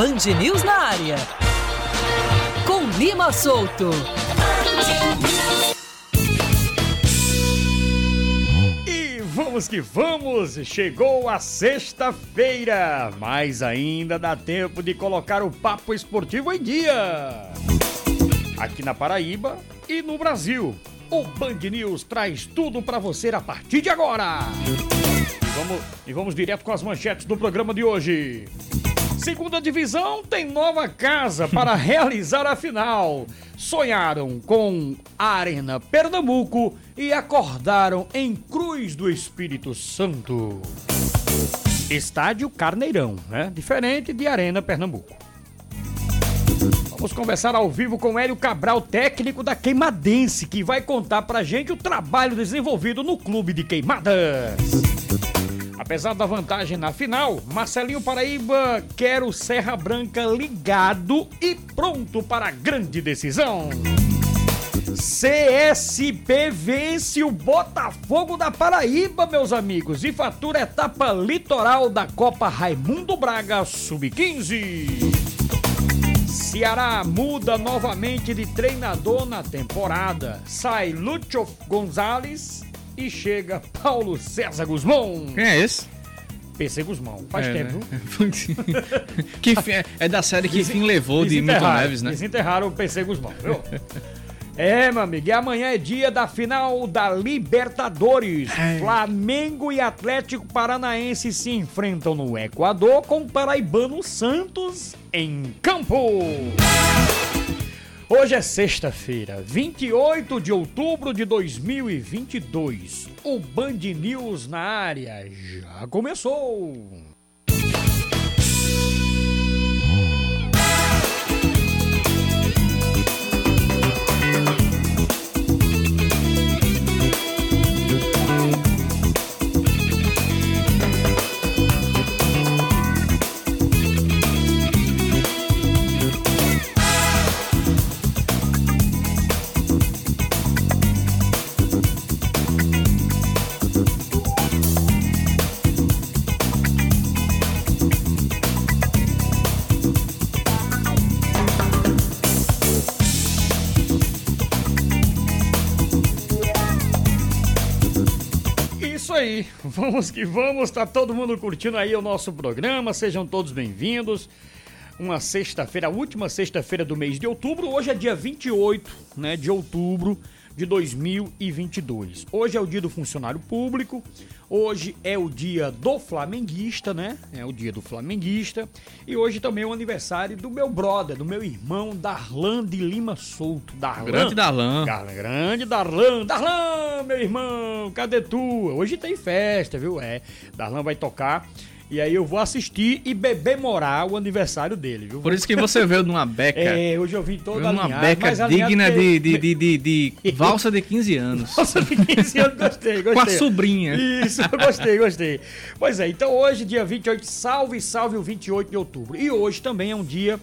Band News na área. Com Lima Solto. E vamos que vamos! Chegou a sexta-feira, mas ainda dá tempo de colocar o papo esportivo em dia. Aqui na Paraíba e no Brasil, o Band News traz tudo para você a partir de agora. Vamos, e vamos direto com as manchetes do programa de hoje. Segunda divisão tem nova casa para realizar a final. Sonharam com a Arena Pernambuco e acordaram em Cruz do Espírito Santo. Estádio Carneirão, né? Diferente de Arena Pernambuco. Vamos conversar ao vivo com Hélio Cabral, técnico da Queimadense, que vai contar pra gente o trabalho desenvolvido no clube de Queimadas. Apesar da vantagem na final, Marcelinho Paraíba quer o Serra Branca ligado e pronto para a grande decisão. CSP vence o Botafogo da Paraíba, meus amigos, e fatura etapa litoral da Copa Raimundo Braga Sub-15. Ceará muda novamente de treinador na temporada. Sai Lúcio Gonzalez e chega Paulo César Guzmão. Quem é esse? PC Guzmão. Faz é, tempo, né? viu? que fim- é da série que fim levou de Milton Neves, né? Desenterraram o PC Guzmão, viu? É, meu amigo, e amanhã é dia da final da Libertadores. É. Flamengo e Atlético Paranaense se enfrentam no Equador com o paraibano Santos em campo. Hoje é sexta-feira, 28 de outubro de 2022. O Band News na área já começou. Aí, vamos que vamos, tá todo mundo curtindo aí o nosso programa, sejam todos bem-vindos. Uma sexta-feira, a última sexta-feira do mês de outubro, hoje é dia 28, né, de outubro de 2022. Hoje é o dia do funcionário público, hoje é o dia do flamenguista, né? É o dia do flamenguista e hoje também é o aniversário do meu brother, do meu irmão Darlan de Lima Souto. Darlan. Grande Darlan. Grande Darlan. Darlan, meu irmão, cadê tu? Hoje tem festa, viu? É, Darlan vai tocar. E aí eu vou assistir e beber morar o aniversário dele, viu? Por isso que você veio numa beca. É, hoje eu vim todo veio numa beca digna de, de, de, de, de valsa de 15 anos. Nossa, de 15 anos, gostei, gostei. Com a sobrinha. Isso, eu gostei, gostei. Pois é, então hoje, dia 28, salve, salve o 28 de outubro. E hoje também é um dia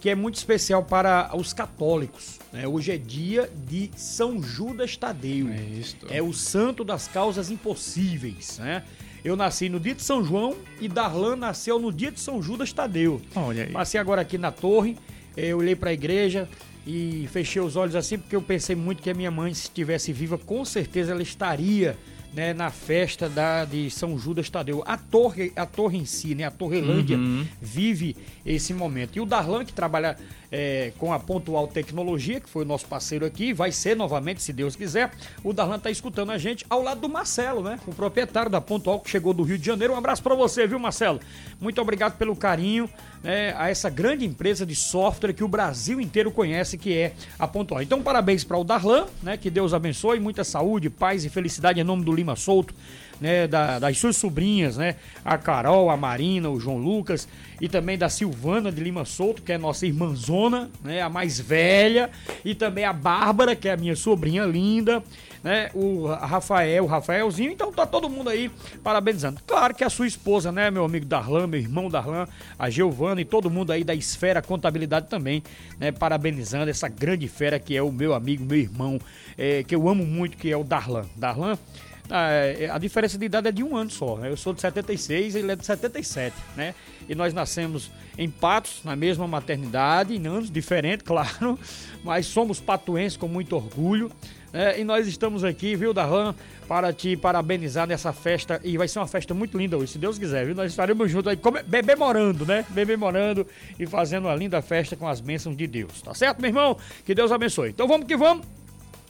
que é muito especial para os católicos. né? Hoje é dia de São Judas Tadeu. É isso. É o santo das causas impossíveis, né? Eu nasci no dia de São João e Darlan nasceu no dia de São Judas Tadeu. Olha aí. Passei agora aqui na torre, eh, eu olhei para a igreja e fechei os olhos assim porque eu pensei muito que a minha mãe, se estivesse viva, com certeza ela estaria né, na festa da, de São Judas Tadeu. A torre, a torre em si, né, a Torrelândia, Uhum. vive esse momento. E o Darlan, que trabalha eh, com a Pontual Tecnologia, que foi o nosso parceiro aqui, vai ser novamente, se Deus quiser. O Darlan tá escutando a gente ao lado do Marcelo, né? O proprietário da Pontual que chegou do Rio de Janeiro. Um abraço para você, viu, Marcelo? Muito obrigado pelo carinho né, a essa grande empresa de software que o Brasil inteiro conhece, que é a Pontual. Então, parabéns para o Darlan, né? Que Deus abençoe, muita saúde, paz e felicidade em nome do Lima Souto. Né, da- das suas sobrinhas, né? A Carol, a Marina, o João Lucas e também da Silvana de Lima Souto, que é nossa irmãzona, né? A mais velha, e também a Bárbara, que é a minha sobrinha linda, né? O Rafael, o Rafaelzinho, então tá todo mundo aí parabenizando. Claro que a sua esposa, né, meu amigo Darlan, meu irmão Darlan, a Giovana e todo mundo aí da Esfera Contabilidade também, né, parabenizando essa grande fera que é o meu amigo, meu irmão, é, que eu amo muito, que é o Darlan. Darlan é, a diferença de idade é de um ano só. né? Eu sou de 76 e ele é de 77, né? E nós nascemos em Patos, na mesma maternidade, em anos diferentes, claro, mas somos patuenses com muito orgulho. né? e nós estamos aqui, viu, Darlan, para te parabenizar nessa festa. E vai ser uma festa muito linda hoje, se Deus quiser, viu? Nós estaremos juntos aí, bebemorando, né? Bebemorando e fazendo uma linda festa com as bênçãos de Deus. Tá certo, meu irmão? Que Deus abençoe. Então vamos que vamos.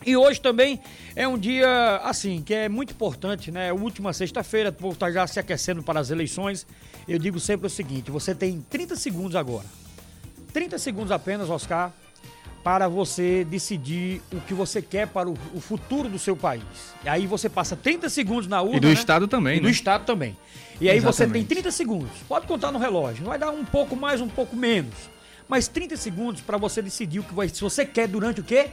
E hoje também é um dia, assim, que é muito importante, né? Última sexta-feira, o povo está já se aquecendo para as eleições. Eu digo sempre o seguinte: você tem 30 segundos agora. 30 segundos apenas, Oscar, para você decidir o que você quer para o, o futuro do seu país. E aí você passa 30 segundos na urna. E do né? Estado também, E do né? Estado também. E aí você tem Exatamente. 30 segundos. Pode contar no relógio. Vai dar um pouco mais, um pouco menos. Mas 30 segundos para você decidir o que vai. Se você quer durante o quê?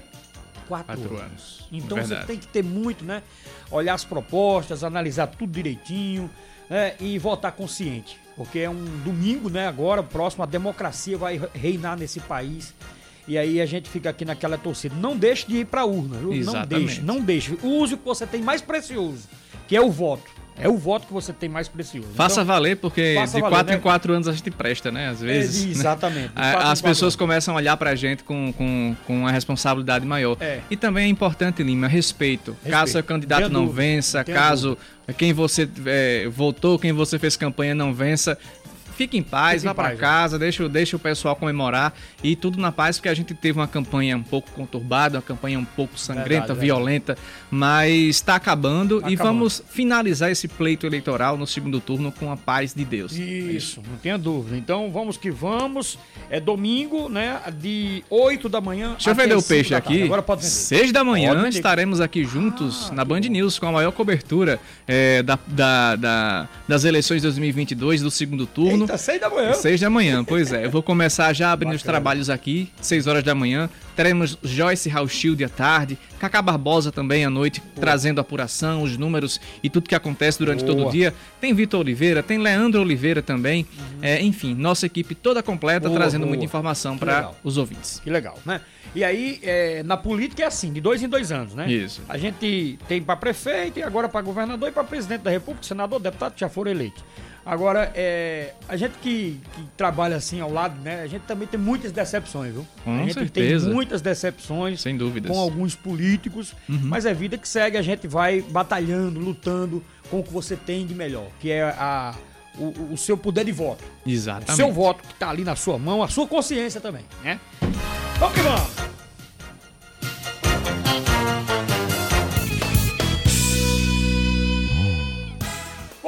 Quatro, Quatro anos. anos. Então É você verdade. tem que ter muito, né? Olhar as propostas, analisar tudo direitinho né? e votar consciente. Porque é um domingo, né? Agora, próximo, a democracia vai reinar nesse país. E aí a gente fica aqui naquela torcida. Não deixe de ir pra urna, viu? Não Exatamente. deixe, não deixe. Use o que você tem mais precioso, que é o voto. É o voto que você tem mais precioso. Faça Então, valer, porque faça de quatro né? em quatro anos a gente presta, né? Às vezes. É, né? exatamente. Em As pessoas anos. começam a olhar pra gente com, com, com uma responsabilidade maior. É. E também é importante, Lima, respeito. Respeito. Caso seu candidato Não dúvida, vença, caso quem você é, votou, quem você fez campanha não vença. Fique em paz, Fique vá pra paz, casa, deixa, o- deixa o pessoal comemorar e tudo na paz, porque a gente teve uma campanha um pouco conturbada, uma campanha um pouco sangrenta, Verdade, violenta, mas está acabando e vamos finalizar esse pleito eleitoral no segundo turno com a paz de Deus. Isso, não tenha dúvida. Então vamos que vamos. É domingo, né? De 8 da manhã. Deixa eu vender o 5 peixe aqui. Agora pode vender. Seis da manhã estaremos aqui juntos Ah, na Band. News com a maior cobertura é, da, da- da- das eleições 2022 do segundo turno. Eita, 6 da manhã. Seis da manhã, pois é. Eu vou começar já abrindo os Bacana. trabalhos aqui, seis horas da manhã. Teremos Joyce Rauschild à tarde, Cacá Barbosa também à noite, trazendo a apuração, os números e tudo que acontece durante todo Boa. o dia. Tem Vitor Oliveira, tem Leandro Oliveira também. É, enfim, nossa equipe toda completa, Boa, trazendo boa. muita informação para os ouvintes. Que legal, né? E aí, é, na política é assim, de dois em dois anos, né? Isso. A gente tem para prefeito e agora para governador e para presidente da república, senador, deputado já foram eleitos. Agora, é, a gente que, que trabalha assim ao lado, né? A gente também tem muitas decepções, viu? Com a gente certeza. tem muitas decepções Sem dúvidas. com alguns políticos, mas é vida que segue, a gente vai batalhando, lutando com o que você tem de melhor, que é a, o, o seu poder de voto. O Exatamente. seu voto que tá ali na sua mão, a sua consciência também, né? Vamos que vamos!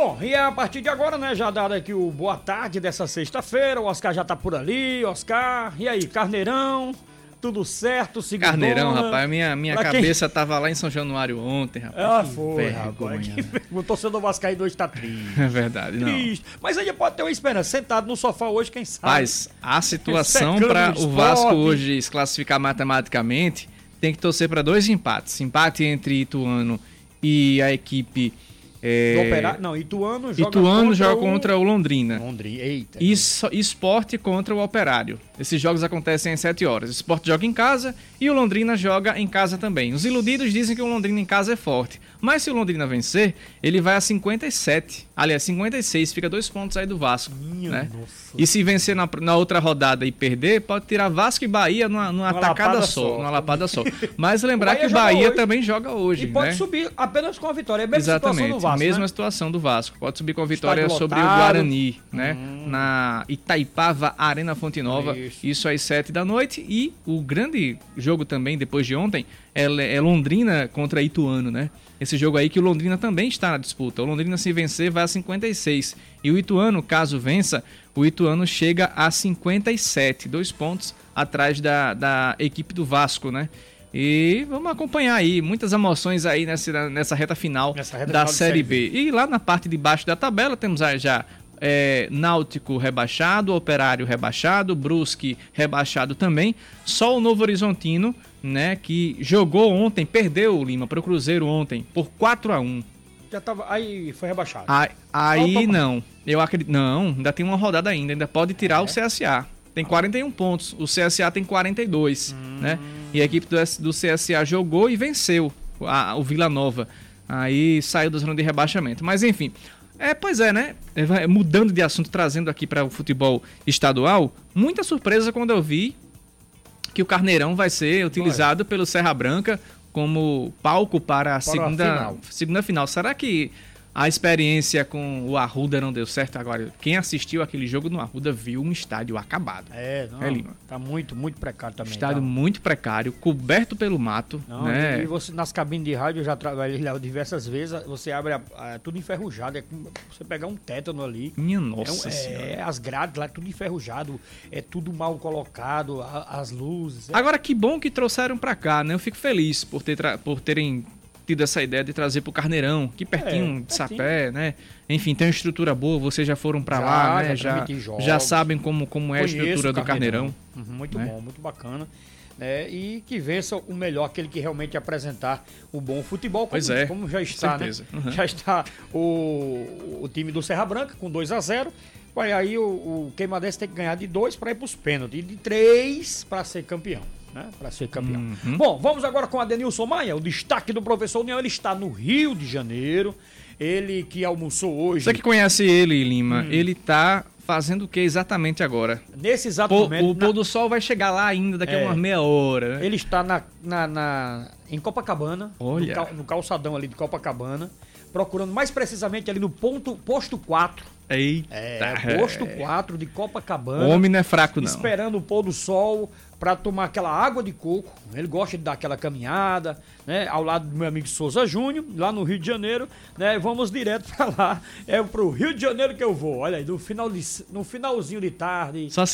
Bom, e a partir de agora, né, já dado aqui o boa tarde dessa sexta-feira, o Oscar já tá por ali, Oscar, e aí, Carneirão, tudo certo, segundona? Carneirão, rapaz, minha, minha Pra quem- cabeça tava lá em São Januário ontem, rapaz. Ah, foi, rapaz. Que... O torcedor vascaíno hoje tá triste. É verdade, não. triste. Mas aí pode ter uma esperança, sentado no sofá hoje, quem sabe? Mas a situação para o. Vasco hoje se classificar matematicamente tem que torcer para dois empates. Empate entre Ituano e a equipe. É, não, Ituano joga Ituano contra joga o... contra o Londrina. Londrina, eita. E esporte contra o Operário. Esses jogos acontecem às 7 horas. O esporte joga em casa e o Londrina joga em casa também. Os iludidos dizem que o Londrina em casa é forte. Mas se o Londrina vencer, ele vai a 57. Aliás, 56. Fica dois pontos aí do Vasco. Minha né? nossa. E se vencer na, na outra rodada e perder, pode tirar Vasco e Bahia numa, numa Uma tacada lapada só, só. Numa lapada só. Mas lembrar O que o Bahia hoje. também joga hoje. E pode né? subir apenas com a vitória. É a mesma situação Exatamente, do Vasco, mesma né? situação do Vasco. Pode subir com a vitória sobre o lotado. Hum. Guarani, né? Na Itaipava Arena Fonte Nova. Isso. Isso. às 7 da noite. E o grande jogo também, depois de ontem, é, é Londrina contra Ituano, né? Esse jogo aí que o Londrina também está na disputa. O Londrina, se vencer, vai a 56. E o Ituano, caso vença, o Ituano chega a 57. Dois pontos atrás da, da equipe do Vasco, né? E vamos acompanhar aí, muitas emoções aí nessa, nessa reta final Nessa reta da final Série Série B. E lá na parte de baixo da tabela temos já é, Náutico rebaixado, Operário rebaixado, Brusque rebaixado também. Só o Novo Horizontino, né, que jogou ontem, perdeu o Lima para o Cruzeiro ontem por 4 a 1 Já tava, aí foi rebaixado. Aí, aí não, eu acredito. Não, ainda tem uma rodada ainda, ainda pode tirar o CSA. Tem 41 pontos, o CSA tem 42, né? E a equipe do, do CSA jogou e venceu a- o Vila Nova. Aí saiu da zona de rebaixamento. Mas enfim, é, pois é, né? É, mudando de assunto, trazendo aqui para o futebol estadual, muita surpresa quando eu vi que o Carneirão vai ser utilizado vai. pelo Serra Branca como palco para a segunda, a final. segunda final. Será que a experiência com o Arruda não deu certo. Agora, quem assistiu aquele jogo no Arruda viu um estádio acabado. É, não. É, Lima. Tá muito, muito precário também. Estádio tá. muito precário, coberto pelo mato. Não, né? E você, nas cabines de rádio, eu já trabalhei lá diversas vezes, você abre a, a, tudo enferrujado. É como você pegar um tétano ali. Minha nossa é, senhora. É, as grades lá, tudo enferrujado. É tudo mal colocado, a, as luzes. É. Agora, que bom que trouxeram pra cá, né? Eu fico feliz por, ter por terem tido essa ideia de trazer pro Carneirão, que pertinho é, de Sapé, né? Enfim, tem uma estrutura boa, vocês já foram para lá, né? Já, já sabem como, como é a estrutura do Carneirão. Uhum, muito né? bom, muito bacana. É, e que vença o melhor, aquele que realmente apresentar o bom futebol, como, pois é, como já está, né? Uhum. Já está o, o time do Serra Branca com 2 a 0 Vai aí o, o Queimadense tem que ganhar de 2 para ir para os pênaltis, e de 3 para ser campeão né, para ser campeão. Uhum. Bom, vamos agora com a Denilson Maia, o destaque do professor União. Ele está no Rio de Janeiro. Ele que almoçou hoje. Você que conhece ele, Lima, hum. ele está fazendo o que exatamente agora? Nesse exato Pô, momento. O na... pôr do sol vai chegar lá ainda daqui é, a uma meia hora. Né? Ele está na, na, na, em Copacabana, Olha. No, no calçadão ali de Copacabana, procurando mais precisamente ali no ponto, posto 4 Eita. É, posto 4 de Copacabana. O homem não é fraco, não. Esperando o pôr do sol para tomar aquela água de coco. Ele gosta de dar aquela caminhada, né? Ao lado do meu amigo Souza Júnior, lá no Rio de Janeiro, né? Vamos direto para lá. É pro Rio de Janeiro que eu vou. Olha aí, no, final de, no finalzinho de tarde. Só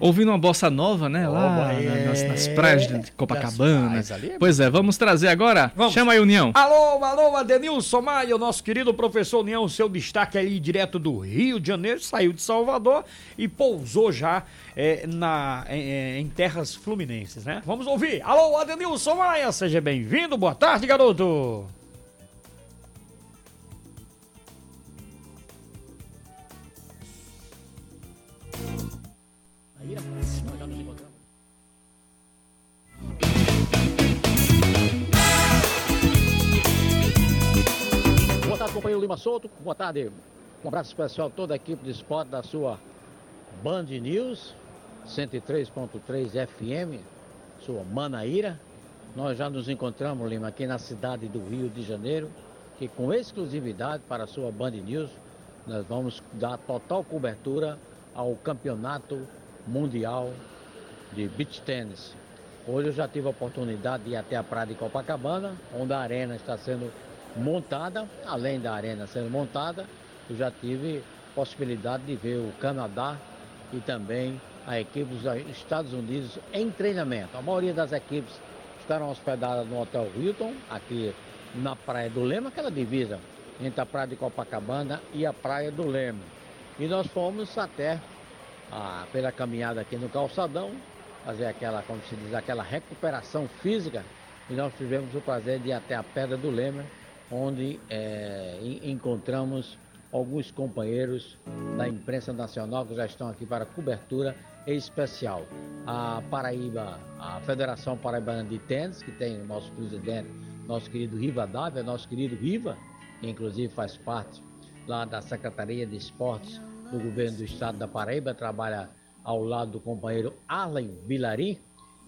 ouvindo uma bossa nova, né? Lá é... nas, nas, praias de Copacabana. É pois é, vamos trazer agora. Vamos. Chama aí, União. Alô, alô, Adenilson Maia, o nosso querido professor União, seu destaque aí direto do Rio de Janeiro, saiu de Salvador e pousou já é, na, é, em terras fluminenses, né? Vamos ouvir. Alô, Adenilson Maia, seja bem-vindo. Boa tarde, garoto. Companheiro Lima Souto, boa tarde. Um abraço especial a toda a equipe de esporte da sua Band News, 103.3 FM, sua Manaíra. Nós já nos encontramos, Lima, aqui na cidade do Rio de Janeiro, que com exclusividade para a sua Band News, nós vamos dar total cobertura ao Campeonato Mundial de Beach Tennis. Hoje eu já tive a oportunidade de ir até a praia de Copacabana, onde a arena está sendo montada, além da arena sendo montada, eu já tive possibilidade de ver o Canadá e também a equipe dos Estados Unidos em treinamento. A maioria das equipes estarão hospedadas no Hotel Hilton, aqui na Praia do Lema, aquela divisa entre a Praia de Copacabana e a Praia do Lema. E nós fomos até a, pela caminhada aqui no calçadão, fazer aquela, como se diz, aquela recuperação física. E nós tivemos o prazer de ir até a Pedra do Lema, onde é, encontramos alguns companheiros da imprensa nacional que já estão aqui para cobertura especial. A Paraíba, a Federação Paraibana de Tênis, que tem o nosso presidente, nosso querido Riva Dávia, nosso querido Riva, que inclusive faz parte lá da Secretaria de Esportes do governo do estado da Paraíba, trabalha ao lado do companheiro Arlen Bilari,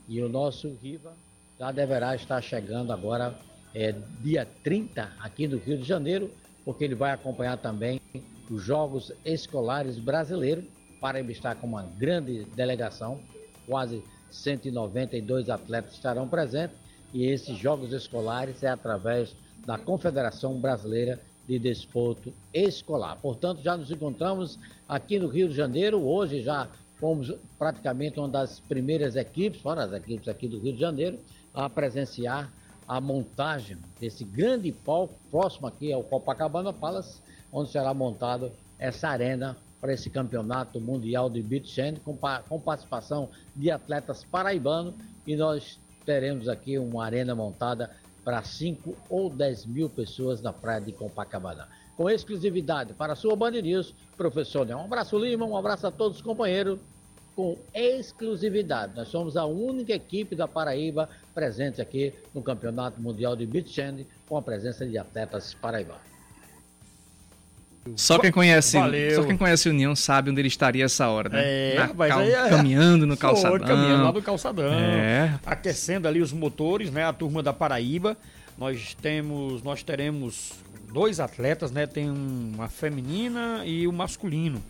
e o nosso Riva já deverá estar chegando agora é, dia 30 aqui do Rio de Janeiro, porque ele vai acompanhar também os Jogos Escolares Brasileiros. Paraíba está com uma grande delegação, quase 192 atletas estarão presentes e esses Jogos Escolares é através da Confederação Brasileira de Desporto Escolar. Portanto, já nos encontramos aqui no Rio de Janeiro. Hoje já fomos praticamente uma das primeiras equipes, fora as equipes aqui do Rio de Janeiro, a presenciar a montagem desse grande palco próximo aqui ao Copacabana Palace, onde será montado essa arena para esse campeonato mundial de beach tennis com, com participação de atletas paraibanos e nós teremos aqui uma arena montada para 5 ou 10 mil pessoas na praia de Copacabana. Com exclusividade para a sua Band News, professor Né. Um abraço Lima, um abraço a todos os companheiros com exclusividade. Nós somos a única equipe da Paraíba presente aqui no Campeonato Mundial de Beach Hand com a presença de atletas paraibanos. Só quem conhece, Valeu. só quem conhece o União sabe onde ele estaria essa hora, né? É, Na cal- aí é- caminhando no Foi, calçadão. caminhando lá do calçadão. É. Aquecendo ali os motores, né? A turma da Paraíba. Nós temos, nós teremos dois atletas, né? Tem uma feminina e o masculino.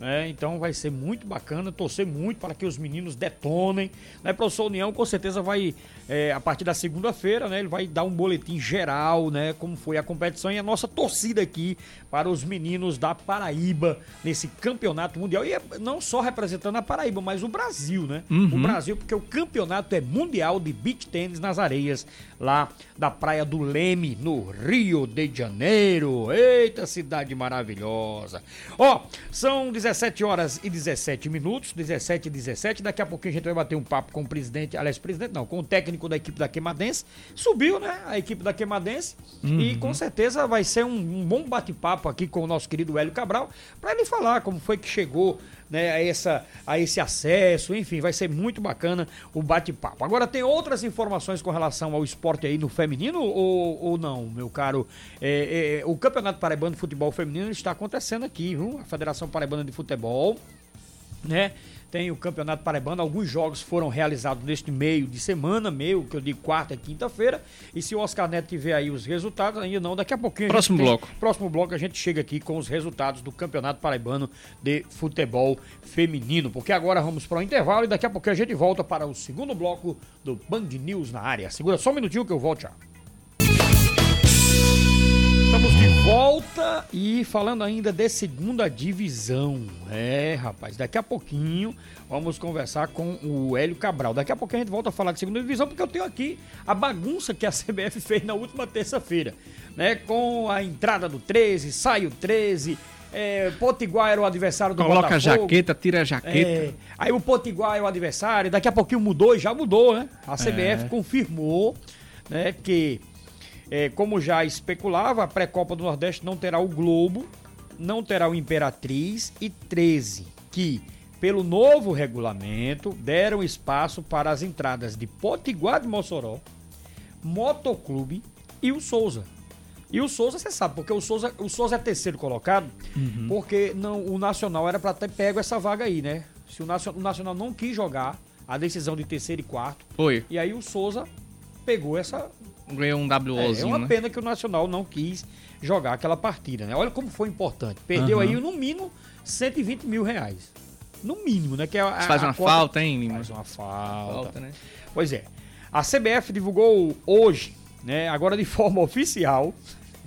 Né? então vai ser muito bacana, torcer muito para que os meninos detonem. Né? Professor União com certeza vai, é, a partir da segunda-feira, né? Ele vai dar um boletim geral, né? Como foi a competição e a nossa torcida aqui para os meninos da Paraíba nesse campeonato mundial. E é não só representando a Paraíba, mas o Brasil, né? O Brasil, porque o campeonato é mundial de beach tênis nas areias, lá da Praia do Leme, no Rio de Janeiro. Eita, cidade maravilhosa. Ó, são 17 horas e 17 minutos, 17 e 17. Daqui a pouquinho a gente vai bater um papo com o presidente, aliás, presidente não, com o técnico da equipe da Queimadense. Subiu, né, a equipe da Queimadense. E com certeza vai ser um, um bom bate-papo aqui com o nosso querido Hélio Cabral, para ele falar como foi que chegou né, a, essa, a esse acesso, enfim, vai ser muito bacana o bate-papo. Agora, tem outras informações com relação ao esporte aí no feminino ou, ou não, meu caro? É, é, o Campeonato Paraibano de Futebol Feminino está acontecendo aqui, viu? A Federação Paraibana de Futebol, né? Tem o Campeonato Paraibano, alguns jogos foram realizados neste meio de semana, meio, que eu digo quarta e quinta-feira. E se o Oscar Neto tiver aí os resultados, ainda não, daqui a pouquinho. a Próximo tem- bloco. Próximo bloco a gente chega aqui com os resultados do Campeonato Paraibano de Futebol Feminino. Porque agora vamos para o intervalo e daqui a pouquinho a gente volta para o segundo bloco do Band News na área. Segura só um minutinho que eu volto já. Estamos de volta e falando ainda de segunda divisão. É, rapaz, daqui a pouquinho vamos conversar com o Hélio Cabral. Daqui a pouquinho a gente volta a falar de segunda divisão, porque eu tenho aqui a bagunça que a CBF fez na última terça-feira, né? Com a entrada do 13, sai o 13, é, Potiguar era o adversário do Coloca a Botafogo. jaqueta, tira a jaqueta. É, aí o Potiguar é o adversário, daqui a pouquinho mudou e já mudou, né? A CBF É. confirmou, né, que é, como já especulava, a pré-copa do Nordeste não terá o Globo, não terá o Imperatriz e 13, que pelo novo regulamento deram espaço para as entradas de Potiguar de Mossoró, Motoclube e o Souza. E o Souza, você sabe, porque o Souza, o Souza é terceiro colocado, porque não, o Nacional era para ter pego essa vaga aí, né? Se o Nacional, o Nacional não quis jogar a decisão de terceiro e quarto, Foi. e aí o Souza pegou essa. Ganhou um É, é WOzinho, uma né? pena que o Nacional não quis jogar aquela partida, né? Olha como foi importante. Perdeu Aham. aí, no mínimo, 120 mil reais. No mínimo, né? Que é a, Isso faz a uma cota- falta, hein, Lima? Faz uma falta. Falta, né? Pois é. A CBF divulgou hoje, né? Agora de forma oficial,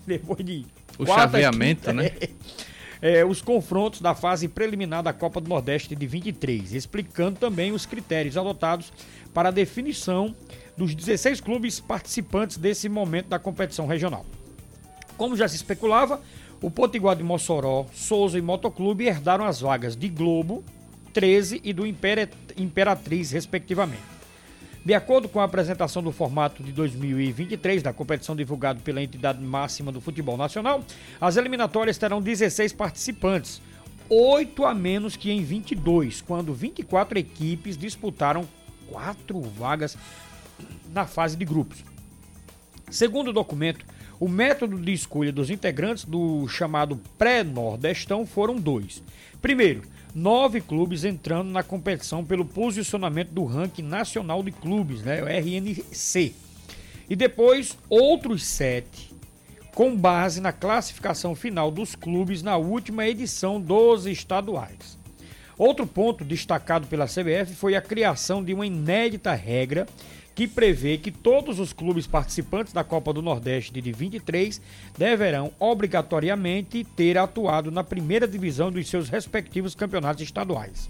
depois de. O chaveamento, quinta, né? é, os confrontos da fase preliminar da Copa do Nordeste de 23, explicando também os critérios adotados para a definição dos 16 clubes participantes desse momento da competição regional. Como já se especulava, o Potiguar de Mossoró, Souza e Motoclube herdaram as vagas de Globo, 13 e do Impera- Imperatriz, respectivamente. De acordo com a apresentação do formato de 2023 da competição divulgado pela entidade máxima do futebol nacional, as eliminatórias terão 16 participantes, 8 a menos que em 22, quando 24 equipes disputaram quatro vagas na fase de grupos. Segundo o documento, o método de escolha dos integrantes do chamado pré-nordestão foram dois. Primeiro, nove clubes entrando na competição pelo posicionamento do ranking nacional de clubes, né, o RNC. E depois, outros sete, com base na classificação final dos clubes na última edição dos estaduais. Outro ponto destacado pela CBF foi a criação de uma inédita regra que prevê que todos os clubes participantes da Copa do Nordeste de 23 deverão obrigatoriamente ter atuado na primeira divisão dos seus respectivos campeonatos estaduais.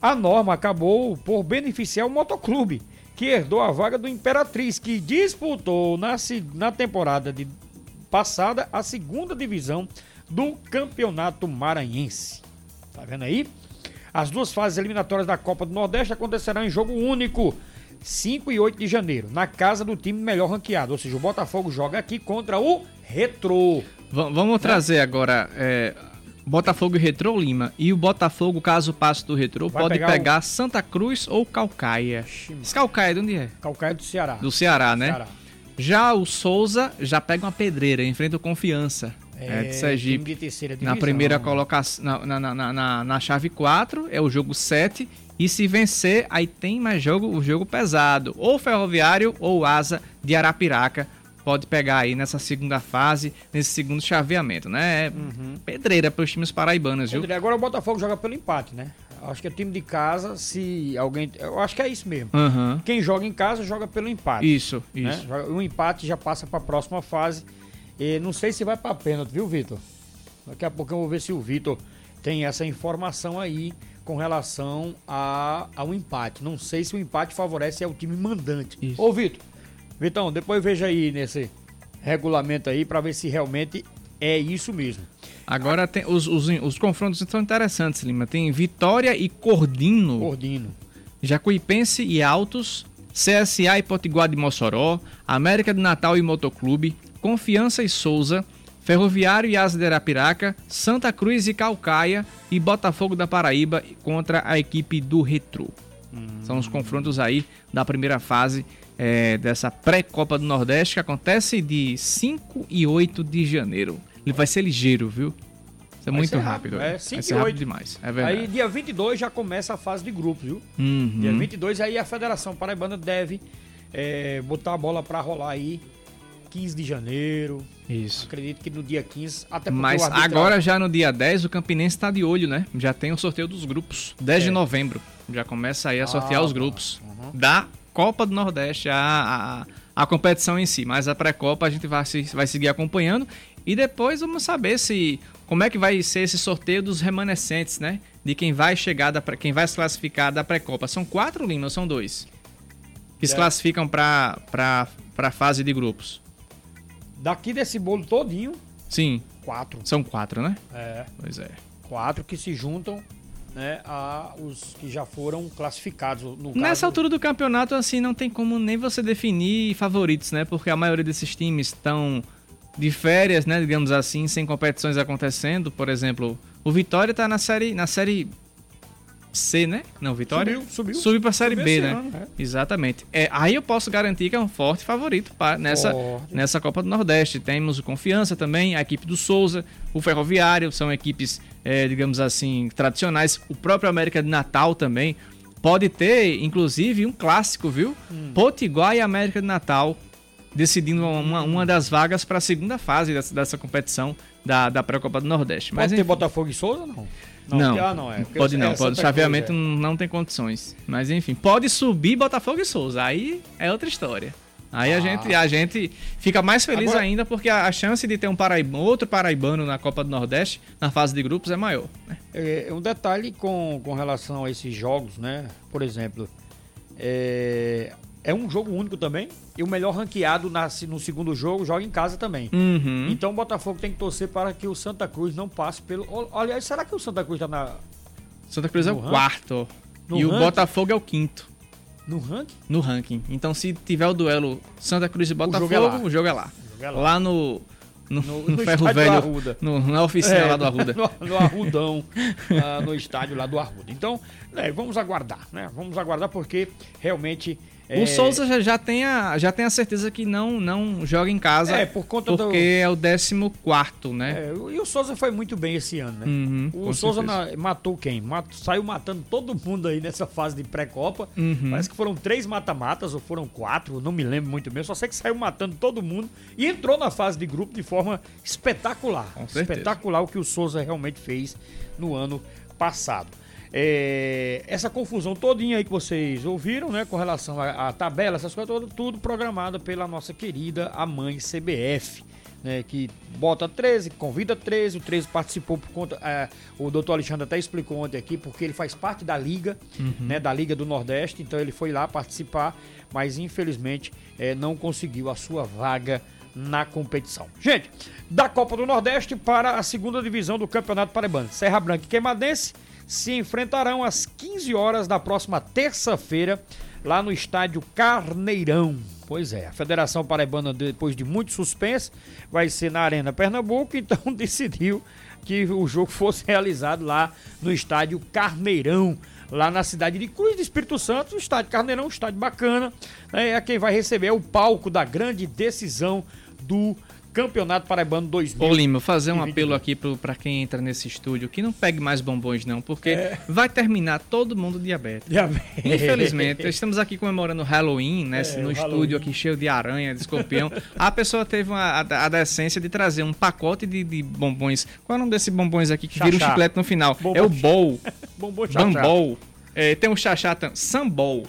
A norma acabou por beneficiar o motoclube, que herdou a vaga do Imperatriz, que disputou na, na temporada de passada a segunda divisão do Campeonato Maranhense. Tá vendo aí? As duas fases eliminatórias da Copa do Nordeste acontecerão em jogo único, 5 e 8 de janeiro, na casa do time melhor ranqueado. Ou seja, o Botafogo joga aqui contra o Retrô. Va- Vamos trazer agora é, Botafogo e Retrô Lima. E o Botafogo, caso passe do Retrô, Vai pode pegar pegar, o- Santa Cruz ou Calcaia. Esse Calcaia de onde é? Calcaia do Ceará. Do Ceará, né? Ceará. Já o Souza já pega uma pedreira, enfrenta o Confiança. É, de Sergipe. time de divisão. Na primeira colocação, na, na, na, na, na chave 4, é o jogo 7. E se vencer, aí tem mais jogo, o jogo pesado. Ou Ferroviário ou Asa de Arapiraca. Pode pegar aí nessa segunda fase, nesse segundo chaveamento, né? É Pedreira para os times paraibanos, viu? Agora o Botafogo joga pelo empate, né? Acho que é time de casa, se alguém. Eu acho que é isso mesmo. Aham. Quem joga em casa joga pelo empate. Isso, né? isso. O empate já passa para a próxima fase. E não sei se vai para pênalti, viu, Vitor? Daqui a pouco eu vou ver se o Vitor tem essa informação aí com relação a, ao empate. Não sei se o empate favorece é o time mandante. Isso. Ô, Vitor, Vitão, depois veja aí nesse regulamento aí para ver se realmente é isso mesmo. Agora tem os, os, os confrontos são interessantes, Lima. Tem Vitória e Cordino. Gordino. Jacuipense e Altos, CSA e Potiguar de Mossoró, América de Natal e Motoclube, Confiança e Souza, Ferroviário e Asa de Arapiraca, Santa Cruz e Calcaia e Botafogo da Paraíba contra a equipe do Retro. São os confrontos aí da primeira fase eh, dessa pré-Copa do Nordeste que acontece de 5 e 8 de janeiro. Ele vai ser ligeiro, viu? Isso é Vai muito ser rápido. rápido, é. é, 5 vai e ser rápido 8. demais. É verdade. Aí dia 22 já começa a fase de grupos, viu? Uhum. Dia 22 aí a Federação Paraibana deve é, botar a bola pra rolar aí 15 de janeiro. Isso. Acredito que no dia 15, até porque Mas agora, já no dia 10, o Campinense tá de olho, né? Já tem o sorteio dos grupos. 10 de É. novembro. Já começa aí a sortear Ah, os tá. grupos. Da Copa do Nordeste, a, a, a competição em si. Mas a pré-copa a gente vai, se- vai seguir acompanhando. E depois vamos saber se como é que vai ser esse sorteio dos remanescentes, né? De quem vai chegar, da, quem vai se classificar da pré-copa. São quatro, Lima, ou são dois? Que se É. classificam para a fase de grupos. Daqui desse bolo todinho, Sim, quatro. são quatro, né? É, Pois é. quatro que se juntam né, a os que já foram classificados. No Nessa caso, altura do campeonato, assim, não tem como nem você definir favoritos, né? Porque a maioria desses times estão de férias, né? Digamos assim, sem competições acontecendo. Por exemplo, o Vitória tá na série, na série C, né? Não, Vitória Subiu, subiu. Subiu pra série Subiu B, né? ano, é. Exatamente. É, aí eu posso garantir que é um forte favorito pra, nessa, Forte. nessa Copa do Nordeste. Temos o Confiança também, a equipe do Souza, o Ferroviário, são equipes, é, digamos assim, tradicionais. O próprio América de Natal também. Pode ter, inclusive, um clássico, viu? Hum. Potiguar e América de Natal decidindo uma, uma das vagas para a segunda fase dessa, dessa competição da, da pré-copa do Nordeste. Pode Mas ter enfim. Botafogo e Souza, não? Não, ah, não é. pode é não, pode, o Cruz, chaveamento é. não tem condições. Mas enfim, pode subir Botafogo e Souza, aí é outra história. Aí a, Ah. gente, a gente fica mais feliz Agora- ainda porque a, a chance de ter um paraibano, outro paraibano na Copa do Nordeste, na fase de grupos, é maior. né? É, um detalhe com, com relação a esses jogos, né? Por exemplo, é, é um jogo único também. E o melhor ranqueado na- no segundo jogo joga em casa também. Uhum. Então o Botafogo tem que torcer para que o Santa Cruz não passe pelo. Aliás, será que o Santa Cruz está na, Santa Cruz é No o ranking? quarto. No e o ranking? Botafogo é o quinto no ranking? no ranking. Então se tiver o duelo Santa Cruz e Botafogo, jogo é lá. o jogo é lá. O jogo é lá. Lá no, no, No- no no Ferro Velho, no, na oficina lá do Arruda. No, no Arrudão, ah, no estádio lá do Arruda. Então, né, vamos aguardar, né? Vamos aguardar porque realmente. É, O Souza já, já, tem a, já tem a certeza que não, não joga em casa. É, por conta do- porque é o 14, né? É, e o Souza foi muito bem esse ano, né? Uhum, o Souza na- matou quem? Mat- saiu matando todo mundo aí nessa fase de pré-copa. Uhum. Parece que foram três mata-matas, ou foram quatro, não me lembro muito bem. Só sei que saiu matando todo mundo e entrou na fase de grupo de forma espetacular. Espetacular o que o Souza realmente fez no ano passado. É, essa confusão todinha aí que vocês ouviram, né, com relação à, à tabela, essas coisas todas, tudo programada pela nossa querida a mãe CBF, né, que bota 13, convida 13, o 13 participou por conta, é, o doutor Alexandre até explicou ontem aqui, porque ele faz parte da liga, né, da Liga do Nordeste, então ele foi lá participar, mas infelizmente é, não conseguiu a sua vaga na competição. Gente, da Copa do Nordeste para a segunda divisão do Campeonato Paraibano. Serra Branca e Queimadense se enfrentarão às 15 horas da próxima terça-feira lá no estádio Carneirão. Pois é, a Federação Paraibana, depois de muito suspense, vai ser na Arena Pernambuco, então decidiu que o jogo fosse realizado lá no estádio Carneirão, lá na cidade de Cruz do Espírito Santo. O estádio Carneirão, um estádio bacana. Né? É quem vai receber o palco da grande decisão do Campeonato Paraibano 2000. Ô Lima, fazer um apelo aqui para quem entra nesse estúdio, que não pegue mais bombons não, porque é. vai terminar todo mundo diabetes. diabetes. Infelizmente, estamos aqui comemorando Halloween, né, é, no estúdio Halloween. aqui cheio de aranha, de escorpião. a pessoa teve uma, a, a decência de trazer um pacote de, de, bombons. Qual é o nome desses bombons aqui que vira um chiclete no final? É o bowl. Bombom Bambol. É, tem um chachá, sambol.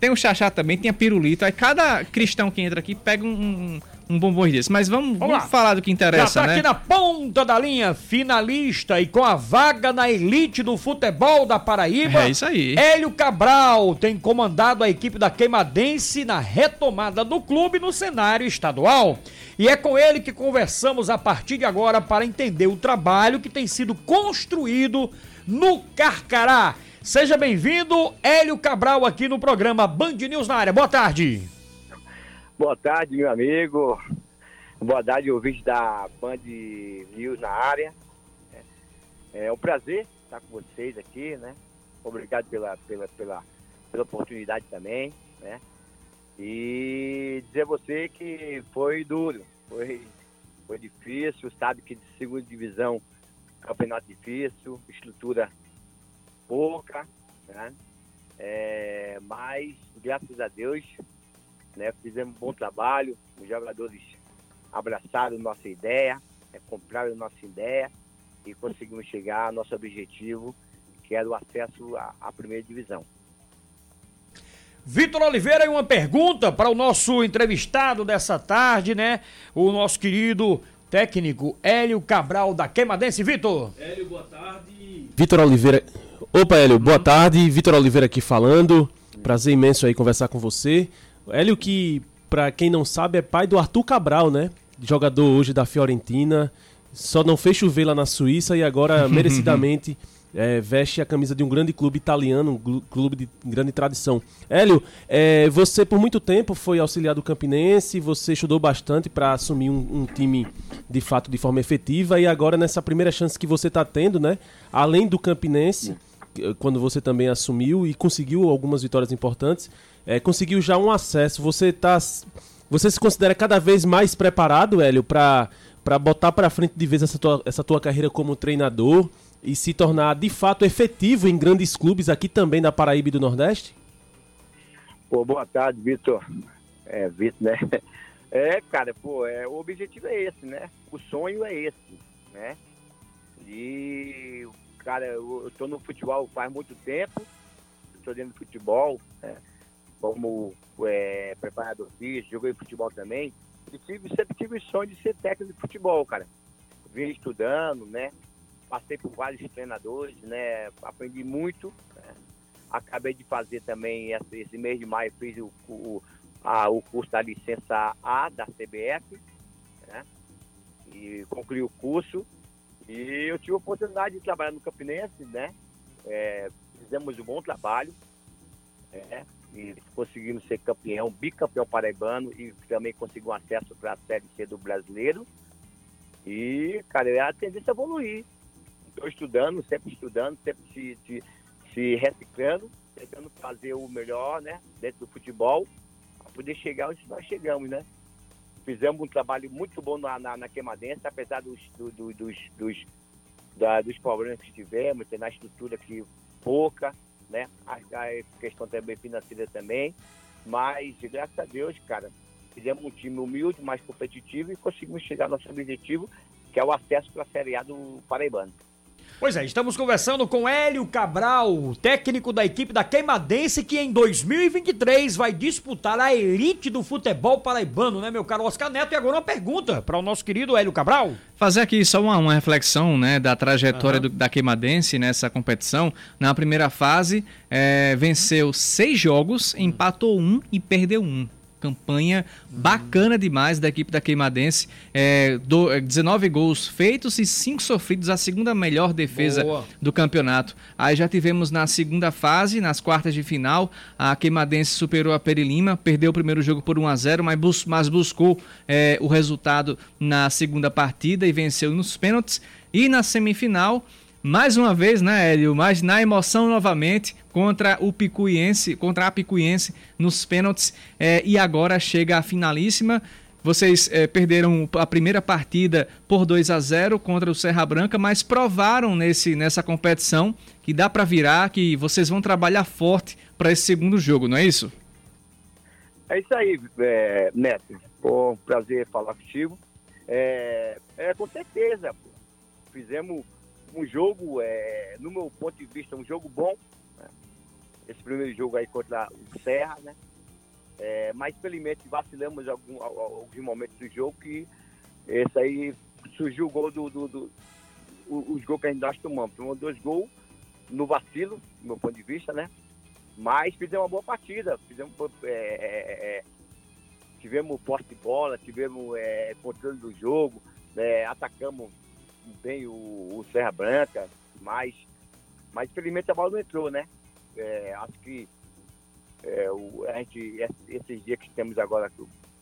Tem um chachá também, tem a pirulito. Aí cada cristão que entra aqui pega um, um um bombom desse. Mas vamos, vamos, vamos falar do que interessa, Já tá né? aqui na ponta da linha, finalista e com a vaga na elite do futebol da Paraíba. É isso aí. Hélio Cabral tem comandado a equipe da Queimadense na retomada do clube no cenário estadual. E é com ele que conversamos a partir de agora para entender o trabalho que tem sido construído no Carcará. Seja bem-vindo, Hélio Cabral, aqui no programa Band News na área. Boa tarde. Boa tarde, meu amigo. Boa tarde, ouvinte da Band News na área. É um prazer estar com vocês aqui, né? Obrigado pela, pela, pela, pela oportunidade também, né? E dizer a você que foi duro, foi, foi difícil, sabe que de segunda divisão, campeonato difícil, estrutura pouca, né? É, mas, graças a Deus, né? Fizemos um bom trabalho, os jogadores abraçaram nossa ideia, né? compraram nossa ideia e conseguimos chegar ao nosso objetivo, que era o acesso à, à primeira divisão. Vitor Oliveira, e uma pergunta para o nosso entrevistado dessa tarde, né? O nosso querido técnico Hélio Cabral da Queimadense. Vitor! Hélio, boa tarde. Vitor Oliveira. Opa, Hélio, boa tarde. Vitor Oliveira aqui falando. Prazer imenso aí conversar com você. Hélio, que para quem não sabe é pai do Arthur Cabral, né? Jogador hoje da Fiorentina. Só não fez chover lá na Suíça e agora, merecidamente, é, veste a camisa de um grande clube italiano, um clube de grande tradição. Hélio, é, você por muito tempo foi auxiliar do Campinense, você estudou bastante para assumir um, um, time de fato de forma efetiva e agora nessa primeira chance que você está tendo, né? Além do Campinense, quando você também assumiu e conseguiu algumas vitórias importantes, é, conseguiu já um acesso. Você tá, você se considera cada vez mais preparado, Hélio, para para botar para frente de vez essa tua, essa tua carreira como treinador e se tornar de fato efetivo em grandes clubes aqui também da Paraíba e do Nordeste? Pô, boa tarde, Vitor. É, Vitor, né? É, cara, pô, é, o objetivo é esse, né? O sonho é esse, né? E, cara, eu, eu tô no futebol faz muito tempo, estou dentro do futebol, né? como é, preparador físico, joguei futebol também. E tive, sempre tive o sonho de ser técnico de futebol, cara. Vim estudando, né? Passei por vários treinadores, né? Aprendi muito. Né? Acabei de fazer também, esse, mês de maio, fiz o, o, a, o curso da licença A da CBF, né? E concluí o curso. E eu tive a oportunidade de trabalhar no Campinense, né? É, fizemos um bom trabalho. É, e conseguimos ser campeão, bicampeão paraibano e também conseguimos acesso para a Série C do brasileiro. E, cara, é a tendência a evoluir. Estou estudando, sempre estudando, sempre se, se, se, reciclando, tentando fazer o melhor, né, dentro do futebol, para poder chegar onde nós chegamos, né? Fizemos um trabalho muito bom na, na, na Queimadense, apesar dos, do, do, dos, dos, da, dos problemas que tivemos, na estrutura que pouca, né? A, a questão também financeira também. Mas, graças a Deus, cara, fizemos um time humilde, mais competitivo e conseguimos chegar ao nosso objetivo, que é o acesso para a Série A do Paraibano. Pois é, estamos conversando com Hélio Cabral, técnico da equipe da Queimadense, que em 2023 vai disputar a elite do futebol paraibano, né, meu caro Oscar Neto? E agora uma pergunta para o nosso querido Hélio Cabral. Fazer aqui só uma, uma reflexão né, da trajetória uhum. do, da Queimadense nessa competição. Na primeira fase, é, venceu seis jogos, empatou um e perdeu um campanha bacana demais da equipe da Queimadense. É, do, 19 é, gols feitos e 5 sofridos, a segunda melhor defesa Boa. do campeonato. Aí já tivemos na segunda fase, nas quartas de final, a Queimadense superou a Perilima, perdeu o primeiro jogo por 1 a 0 mas, bus mas buscou é, o resultado na segunda partida e venceu nos pênaltis. E na semifinal, mais uma vez, né, Hélio? Mas na emoção novamente contra o Picuiense, contra a Picuiense nos pênaltis. É, e agora chega a finalíssima. Vocês é, perderam a primeira partida por 2 a 0 contra o Serra Branca, mas provaram nesse, nessa competição que dá para virar, que vocês vão trabalhar forte para esse segundo jogo, não é isso? É isso aí, é, Neto. Foi um prazer falar contigo. É, é com certeza. Fizemos um jogo, é, no meu ponto de vista, um jogo bom. Né? Esse primeiro jogo aí contra o Serra, né? É, mas felizmente vacilamos algum, alguns momentos do jogo que esse aí surgiu o gol do, do, do os gols que a gente nós tomamos. Tomamos dois gols no vacilo, do meu ponto de vista, né? Mas fizemos uma boa partida. Fizemos, é, é, é tivemos posse de bola, tivemos é, controle do jogo, é, atacamos bem o, o, Serra Branca, mas, mas infelizmente a bola não entrou, né? É, acho que é, o, a gente, esses dias que temos agora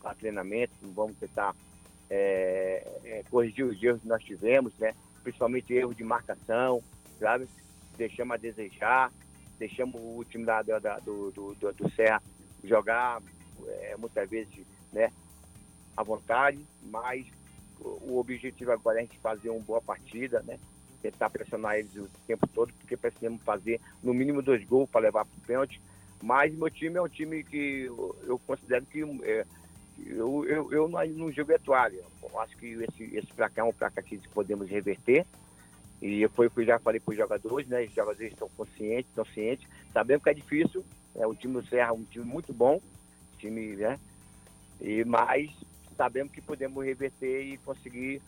para treinamento, vamos tentar é, é, corrigir os erros que nós tivemos, né? Principalmente erros de marcação, sabe? Deixamos a desejar, deixamos o time da, da do, do, do, do Serra jogar é, muitas vezes né, à vontade, mas o objetivo agora é a gente fazer uma boa partida, né? Tentar pressionar eles o tempo todo, porque precisamos fazer no mínimo dois gols para levar para o pênalti. Mas meu time é um time que eu, considero que é, eu, eu, eu não, não jogo é toalha. Eu acho que esse, esse placar é um placar que podemos reverter. E foi o que eu já falei para os jogadores, né? Os jogadores estão conscientes, estão cientes, sabendo que é difícil. É, o time do Serra é um time muito bom, time, né? E, mas sabemos que podemos reverter e conseguir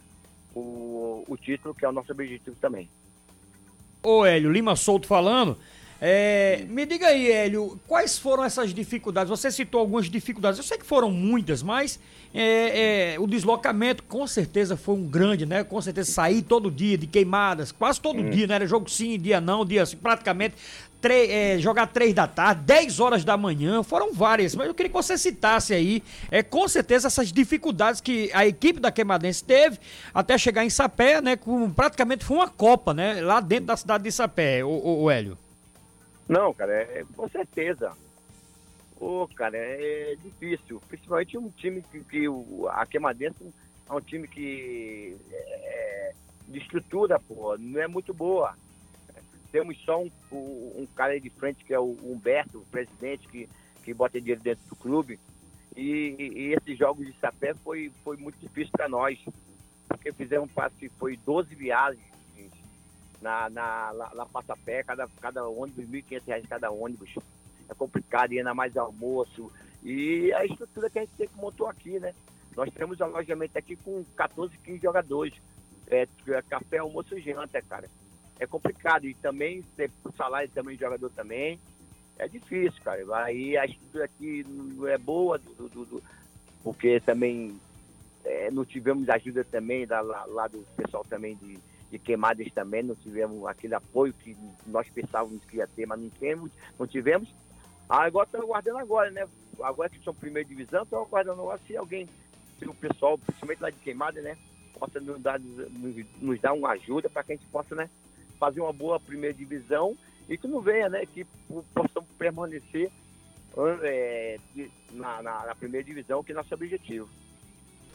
o, o título, que é o nosso objetivo também. Ô Hélio, Lima Souto falando. É, me diga aí, Hélio, quais foram essas dificuldades? Você citou algumas dificuldades, eu sei que foram muitas, mas é, é, o deslocamento com certeza foi um grande, né? Com certeza sair todo dia de queimadas, quase todo hum. dia, né? Era jogo sim, dia não, dia assim, praticamente é, jogar três da tarde, 10 horas da manhã, foram várias, mas eu queria que você citasse aí, é, com certeza, essas dificuldades que a equipe da Queimadense teve até chegar em Sapé, né? Com, praticamente foi uma Copa, né? Lá dentro da cidade de Sapé, o, o, o Hélio. Não, cara, é, com certeza. Ô, cara, é difícil. Principalmente um time que, que o, a Queimadense é um time que é, de estrutura, pô, não é muito boa temos só um, um, cara aí de frente, que é o Humberto, o presidente, que, que bota dinheiro dentro do clube. E, e esses jogos de sapé foi, foi muito difícil para nós, porque fizemos passe, foi 12 viagens na, na, lá, lá Passapé, cada, cada ônibus, R$ 1.500 cada ônibus. É complicado, ainda mais almoço. E a estrutura que a gente tem que montou aqui, né? Nós temos um alojamento aqui com 14, 15 jogadores. É, café, almoço e janta, cara é complicado. E também, o salário também de jogador também, é difícil, cara. Aí a estrutura aqui não é boa, do, do, do porque também é, não tivemos ajuda também da, lá, lá, do pessoal também de, de queimadas também, não tivemos aquele apoio que nós pensávamos que ia ter, mas não temos, não tivemos. Ah, agora estamos aguardando agora, né? Agora que são primeira divisão, estamos aguardando agora se alguém, se o pessoal, principalmente lá de queimada, né? Possa nos dar, nos, nos dar uma ajuda para que a gente possa, né? Fazer uma boa primeira divisão e que não venha, né? Que possam permanecer é, na, na, na, primeira divisão, que é nosso objetivo.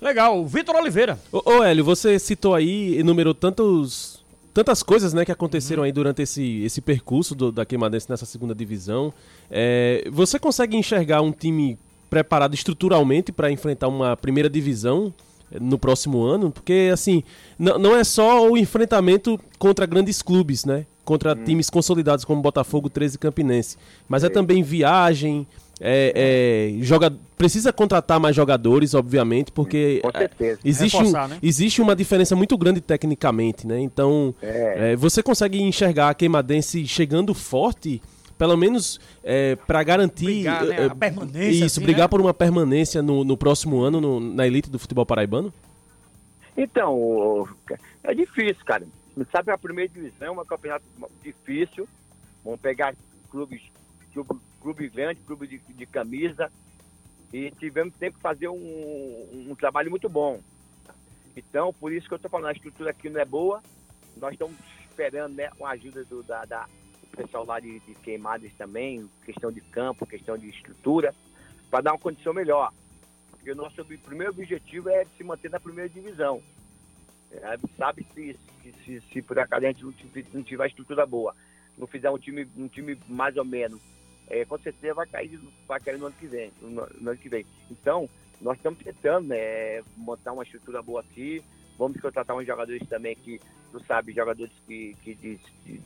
Legal, Vitor Oliveira. Ô, ô Hélio, você citou aí, enumerou tantos, tantas coisas né, que aconteceram uhum. aí durante esse, esse percurso do, da Queimadense nessa segunda divisão. É, você consegue enxergar um time preparado estruturalmente para enfrentar uma primeira divisão? No próximo ano, porque assim, não é só o enfrentamento contra grandes clubes, né? Contra hum. times consolidados como Botafogo, 13 e Campinense. Mas é, é também viagem, é, é, joga, precisa contratar mais jogadores, obviamente, porque existe, Reforçar, um, né? existe uma diferença muito grande tecnicamente, né? Então, é. É, você consegue enxergar a Queimadense chegando forte pelo menos é, para garantir brigar, né? É, a permanência. Isso, assim, brigar né? por uma permanência no, no próximo ano no, na elite do futebol paraibano? Então, é difícil, cara. Sabe, a primeira divisão é um campeonato difícil. Vamos pegar clubes, clube, clube grande, clube de, de camisa. E tivemos sempre que fazer um, um trabalho muito bom. Então, por isso que eu estou falando, a estrutura aqui não é boa, nós estamos esperando né, com a ajuda do, da, da, pessoal lá de, de queimadas também, questão de campo, questão de estrutura, para dar uma condição melhor. Porque o nosso primeiro objetivo é se manter na primeira divisão. É, sabe se, se, se, por acaso a gente não tiver, estrutura boa, não fizer um time, um time mais ou menos, é, com certeza vai cair, vai cair no ano que vem. No, no ano que vem. Então, nós estamos tentando né, montar uma estrutura boa aqui. Vamos contratar uns jogadores também que, tu sabe, jogadores que, que, de, de,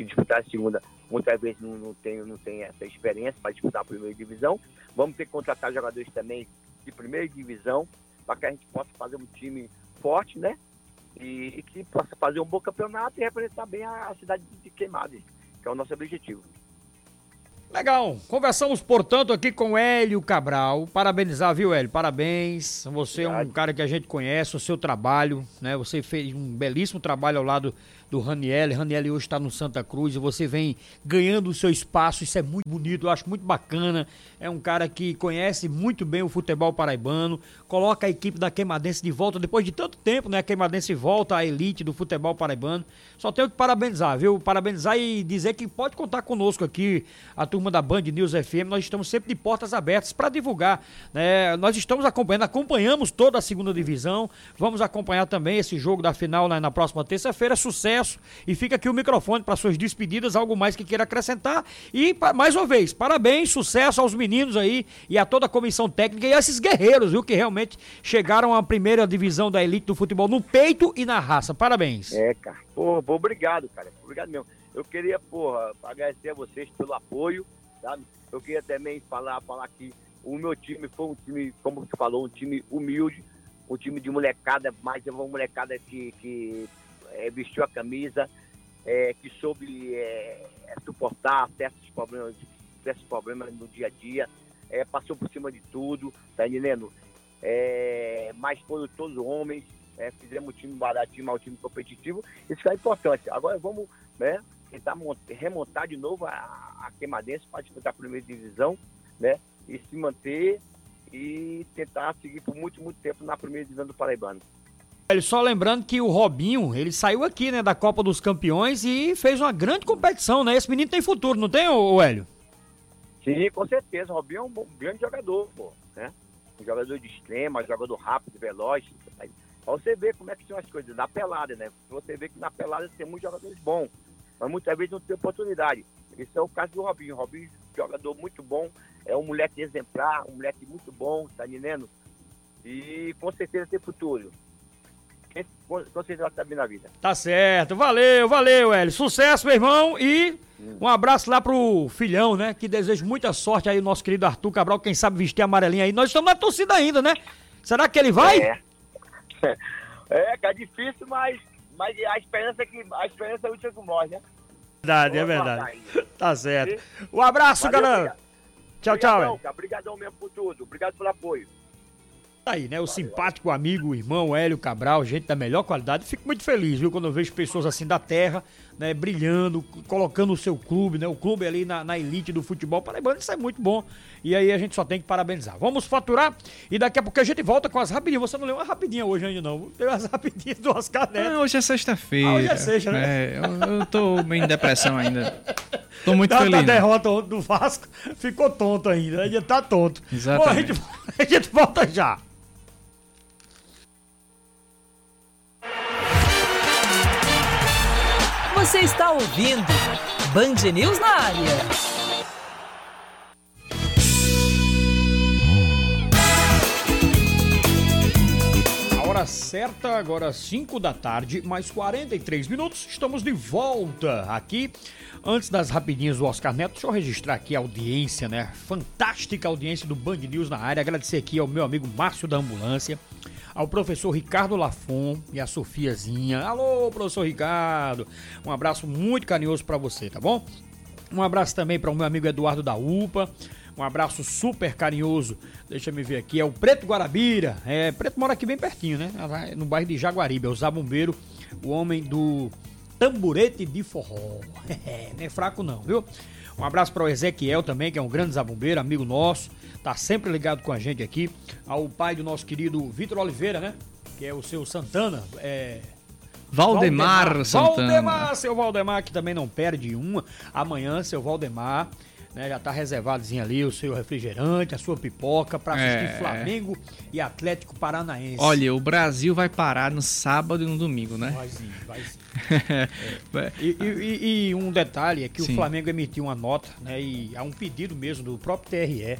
que disputar a segunda muitas vezes não, não, tem, não tem essa experiência para disputar a primeira divisão. Vamos ter que contratar jogadores também de primeira divisão para que a gente possa fazer um time forte, né? E, e, que possa fazer um bom campeonato e representar bem a, a cidade de Queimadas, que é o nosso objetivo. Legal. Conversamos, portanto, aqui com Hélio Cabral. Parabenizar, viu, Hélio? Parabéns. Você é um cara que a gente conhece, o seu trabalho, né? Você fez um belíssimo trabalho ao lado do Raniel. Raniel hoje está no Santa Cruz e você vem ganhando o seu espaço. Isso é muito bonito, eu acho muito bacana. É um cara que conhece muito bem o futebol paraibano, coloca a equipe da Queimadense de volta depois de tanto tempo, né? A Queimadense volta à elite do futebol paraibano. Só tenho que parabenizar, viu? Parabenizar e dizer que pode contar conosco aqui, a turma da Band News FM. Nós estamos sempre de portas abertas para divulgar. Né? Nós estamos acompanhando, acompanhamos toda a segunda divisão. Vamos acompanhar também esse jogo da final né, na próxima terça-feira. Sucesso. E fica aqui o microfone para suas despedidas, algo mais que queira acrescentar. E, mais uma vez, parabéns, sucesso aos meninos aí e a toda a comissão técnica e a esses guerreiros, viu, que realmente chegaram à primeira divisão da elite do futebol no peito e na raça. Parabéns. É, cara. Pô, obrigado, cara. Obrigado mesmo. Eu queria, porra, agradecer a vocês pelo apoio, sabe? Eu queria também falar, falar que o meu time foi um time, como você falou, um time humilde, um time de molecada, mas é uma molecada que, que é, vestiu a camisa, é, que soube é, suportar certos problemas, certos problemas no dia a dia, passou por cima de tudo, tá entendendo? Mas foram todos homens, fizemos um time baratinho, um time competitivo, isso é importante. Agora vamos né, tentar remontar de novo a, a Queimadense para disputar a primeira divisão, né? E se manter e tentar seguir por muito, muito tempo na primeira divisão do Paraibano. Só lembrando que o Robinho, ele saiu aqui, né, da Copa dos Campeões e fez uma grande competição, né? Esse menino tem futuro, não tem, ô Hélio? Sim, com certeza. O Robinho é um, bom, grande jogador, pô, né? Um jogador de extrema, jogador rápido, veloz. Pra você ver como é que são as coisas, na pelada, né? Você vê que na pelada tem muitos jogadores bons, mas muitas vezes não tem oportunidade. Esse é o caso do Robinho. Robinho, jogador muito bom, é um moleque exemplar, um moleque muito bom, tá entendendo? E com certeza tem futuro com certeza vai estar na vida. Tá certo, valeu, valeu, Hélio. Sucesso, meu irmão, e um abraço lá pro filhão, né? Que desejo muita sorte aí, nosso querido Arthur Cabral, quem sabe vestir amarelinha aí. Nós estamos na torcida ainda, né? Será que ele vai? É, é, é difícil, mas, mas a esperança é que a esperança é última que morre, né? Verdade, é verdade. Tá certo. Um abraço, Valeu, galera. Tchau, tchau. Obrigadão mesmo por tudo. Obrigado pelo apoio. Tá aí, né? O simpático amigo, irmão Hélio Cabral, gente da melhor qualidade. Fico muito feliz, viu, quando eu vejo pessoas assim da terra, né, brilhando, colocando o seu clube, né? O clube ali na, na elite do futebol paraibano, isso é muito bom. E aí a gente só tem que parabenizar. Vamos faturar e daqui a pouco a gente volta com as rapidinhas. Você não leu uma rapidinha hoje ainda, não. Tem as rapidinhas do Oscar Neto. Não, hoje é sexta-feira. Ah, hoje é sexta, né? É, eu, eu tô meio em depressão ainda. Tô muito da, feliz. Da né? derrota do Vasco, ficou tonto ainda. Ainda tá tonto. Exatamente. Bom, a, gente, a gente volta já. Você está ouvindo Band News na área. Hora certa, agora 5 da tarde, mais 43 minutos. Estamos de volta aqui. Antes das rapidinhas do Oscar Neto, deixa eu registrar aqui a audiência, né? Fantástica audiência do Band News na área. Agradecer aqui ao meu amigo Márcio da Ambulância ao professor Ricardo Lafon e a Sofiazinha. Alô, professor Ricardo. Um abraço muito carinhoso para você, tá bom? Um abraço também para o meu amigo Eduardo da UPA. Um abraço super carinhoso. Deixa eu ver aqui. É o Preto Guarabira. É, Preto mora aqui bem pertinho, né? No bairro de Jaguaribe. É o Zabumbeiro, o homem do tamborete de forró. não é fraco não, viu? Um abraço para o Ezequiel também, que é um grande zabumbeiro, amigo nosso tá sempre ligado com a gente aqui, ao pai do nosso querido Vitor Oliveira, né? Que é o seu Santana, é, Valdemar, Santana. Valdemar, seu Valdemar, que também não perde uma. Amanhã, seu Valdemar. Né, já tá reservadozinho ali o seu refrigerante, a sua pipoca para assistir É. Flamengo e Atlético Paranaense. Olha, o Brasil vai parar no sábado e no domingo, né? Vai sim, vai sim. E, e- e- e um detalhe é que Sim. o Flamengo emitiu uma nota, né? E há um pedido mesmo do próprio TRE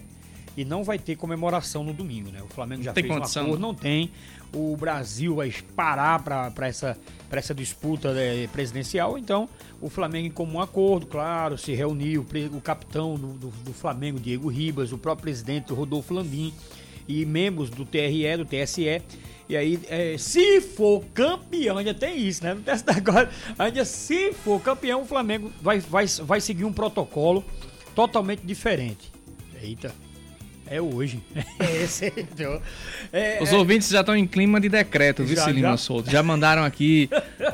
e não vai ter comemoração no domingo, né? O Flamengo já tem fez condição, um acordo, não. não tem. O Brasil vai parar para essa, pra essa disputa né, presidencial, então o Flamengo em comum acordo, claro, se reuniu, o, o capitão do, do- do Flamengo, Diego Ribas, o próprio presidente Rodolfo Landim e membros do TRE, do TSE. E aí, é, se for campeão, ainda tem isso, né? Tem esse negócio. Ainda se for campeão, o Flamengo vai, vai, vai seguir um protocolo totalmente diferente. Eita, é hoje. É esse, então, é, Os é, ouvintes já estão em clima de decreto, viu, Já, Cilima já. Souto? Já mandaram aqui.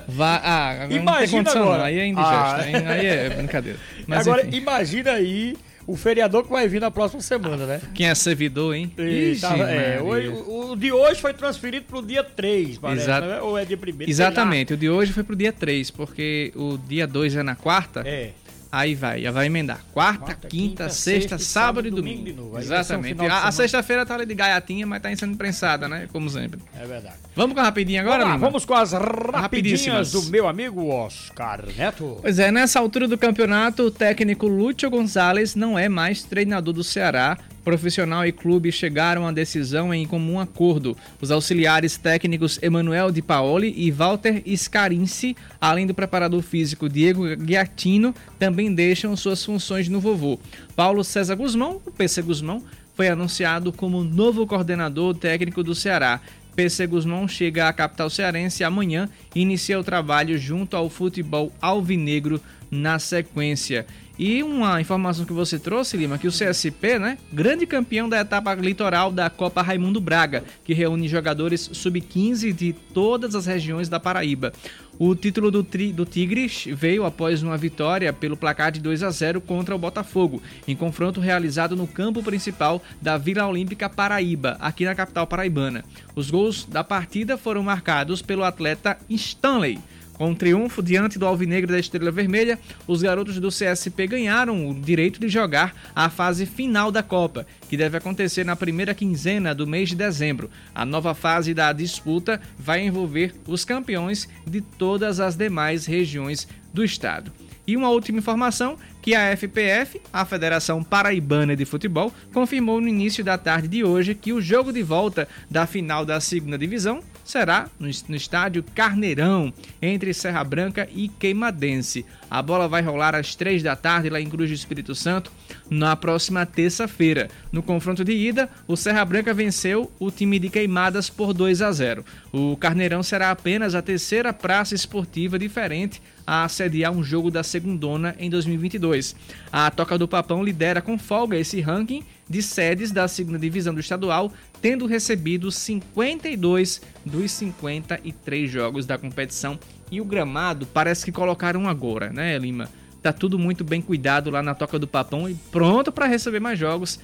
Vá, ah, agora não tem Imagina condição, agora. não. Aí é indigesta. Ah. Aí, aí é brincadeira. Mas Agora, enfim, imagina aí o feriador que vai vir na próxima semana, né? quem é servidor, hein? Ixi, tava- é, Maria. hoje- o, o de hoje foi transferido pro dia 3, parece, Exato. né? Ou é dia 1 Exatamente, o de hoje foi pro dia 3, porque o dia 2 é na quarta. É. Aí vai, já vai emendar. Quarta, Quarta, quinta, quinta, sexta, sexta, sábado e domingo domingo. de novo. Exatamente. A, a sexta-feira tá ali de gaiatinha, mas tá sendo imprensada, né? Como sempre. É verdade. Vamos com a rapidinha agora, vamos, lá, vamos com as rapidinhas Rapidíssimas. do meu amigo Oscar Neto. Pois é, nessa altura do campeonato, o técnico Lúcio Gonzalez não é mais treinador do Ceará. Profissional e clube chegaram à decisão em comum acordo. Os auxiliares técnicos Emanuel Di Paoli e Walter Scarinci, além do preparador físico Diego Giatino, também deixam suas funções no vovô. Paulo César Guzmão, o PC Guzmão, foi anunciado como novo coordenador técnico do Ceará. PC Guzmão chega à capital cearense amanhã e inicia o trabalho junto ao futebol alvinegro na sequência. E uma informação que você trouxe, Lima, que o CSP, né, grande campeão da etapa litoral da Copa Raimundo Braga, que reúne jogadores sub-15 de todas as regiões da Paraíba. O título do, tri, do Tigres veio após uma vitória pelo placar de 2 a 0 contra o Botafogo, em confronto realizado no campo principal da Vila Olímpica Paraíba, aqui na capital paraibana. Os gols da partida foram marcados pelo atleta Stanley. Com o triunfo diante do Alvinegro da Estrela Vermelha, os garotos do CSP ganharam o direito de jogar a fase final da Copa, que deve acontecer na primeira quinzena do mês de dezembro. A nova fase da disputa vai envolver os campeões de todas as demais regiões do estado. E uma última informação, que a FPF, a Federação Paraibana de Futebol, confirmou no início da tarde de hoje que o jogo de volta da final da segunda divisão será no, estádio Carneirão, entre Serra Branca e Queimadense. A bola vai rolar às três da tarde lá em Cruz do Espírito Santo, na próxima terça-feira. No confronto de ida, o Serra Branca venceu o time de Queimadas por 2 a 0. O Carneirão será apenas a terceira praça esportiva diferente a sediar um jogo da Segundona em 2022. A Toca do Papão lidera com folga esse ranking de sedes da segunda divisão do estadual, tendo recebido 52 dos 53 jogos da competição. E o gramado parece que colocaram agora, né, Lima? Tá tudo muito bem cuidado lá na Toca do Papão e pronto para receber mais jogos.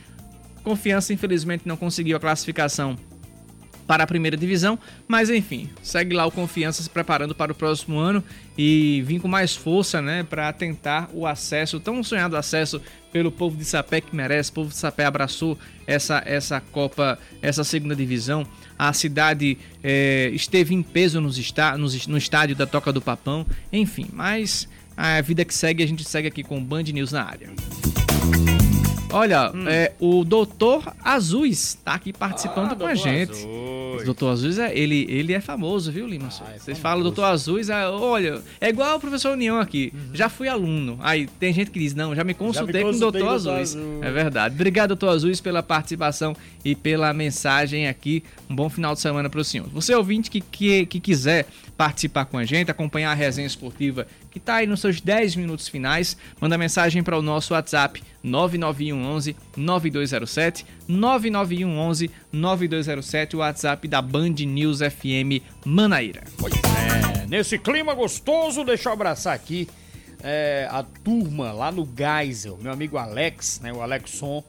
Confiança, infelizmente, não conseguiu a classificação para a primeira divisão, mas enfim, segue lá o Confiança se preparando para o próximo ano e vir com mais força, né, para tentar o acesso, tão sonhado acesso pelo povo de Sapé que merece. O povo de Sapé abraçou essa, essa Copa, essa segunda divisão. A cidade eh, esteve em peso nos está, nos, no estádio da Toca do Papão, enfim, mas a vida que segue, a gente segue aqui com Band News na área. Olha, é, o Doutor Azuis tá aqui participando Ah, com a gente. Azuis. O Doutor Azuis, é, ele, ele é famoso, viu, Lima? é Vocês falam Doutor Azuis, é, olha, é igual o professor União aqui. Já fui aluno. Aí tem gente que diz, não, já me consultei, com o consultei Doutor com o Doutor Azuis. Azuis. É verdade. Obrigado, Doutor Azuis, pela participação e pela mensagem aqui. Um bom final de semana para o senhor. Você ouvinte que, que, que quiser participar com a gente, acompanhar a resenha esportiva que está aí nos seus 10 minutos finais, manda mensagem para o nosso WhatsApp 99111 9207 99111 9207, o WhatsApp da Band News FM Manaíra. Pois é, nesse clima gostoso, deixa eu abraçar aqui é, a turma lá no Geisel, meu amigo Alex, né, o Alexson,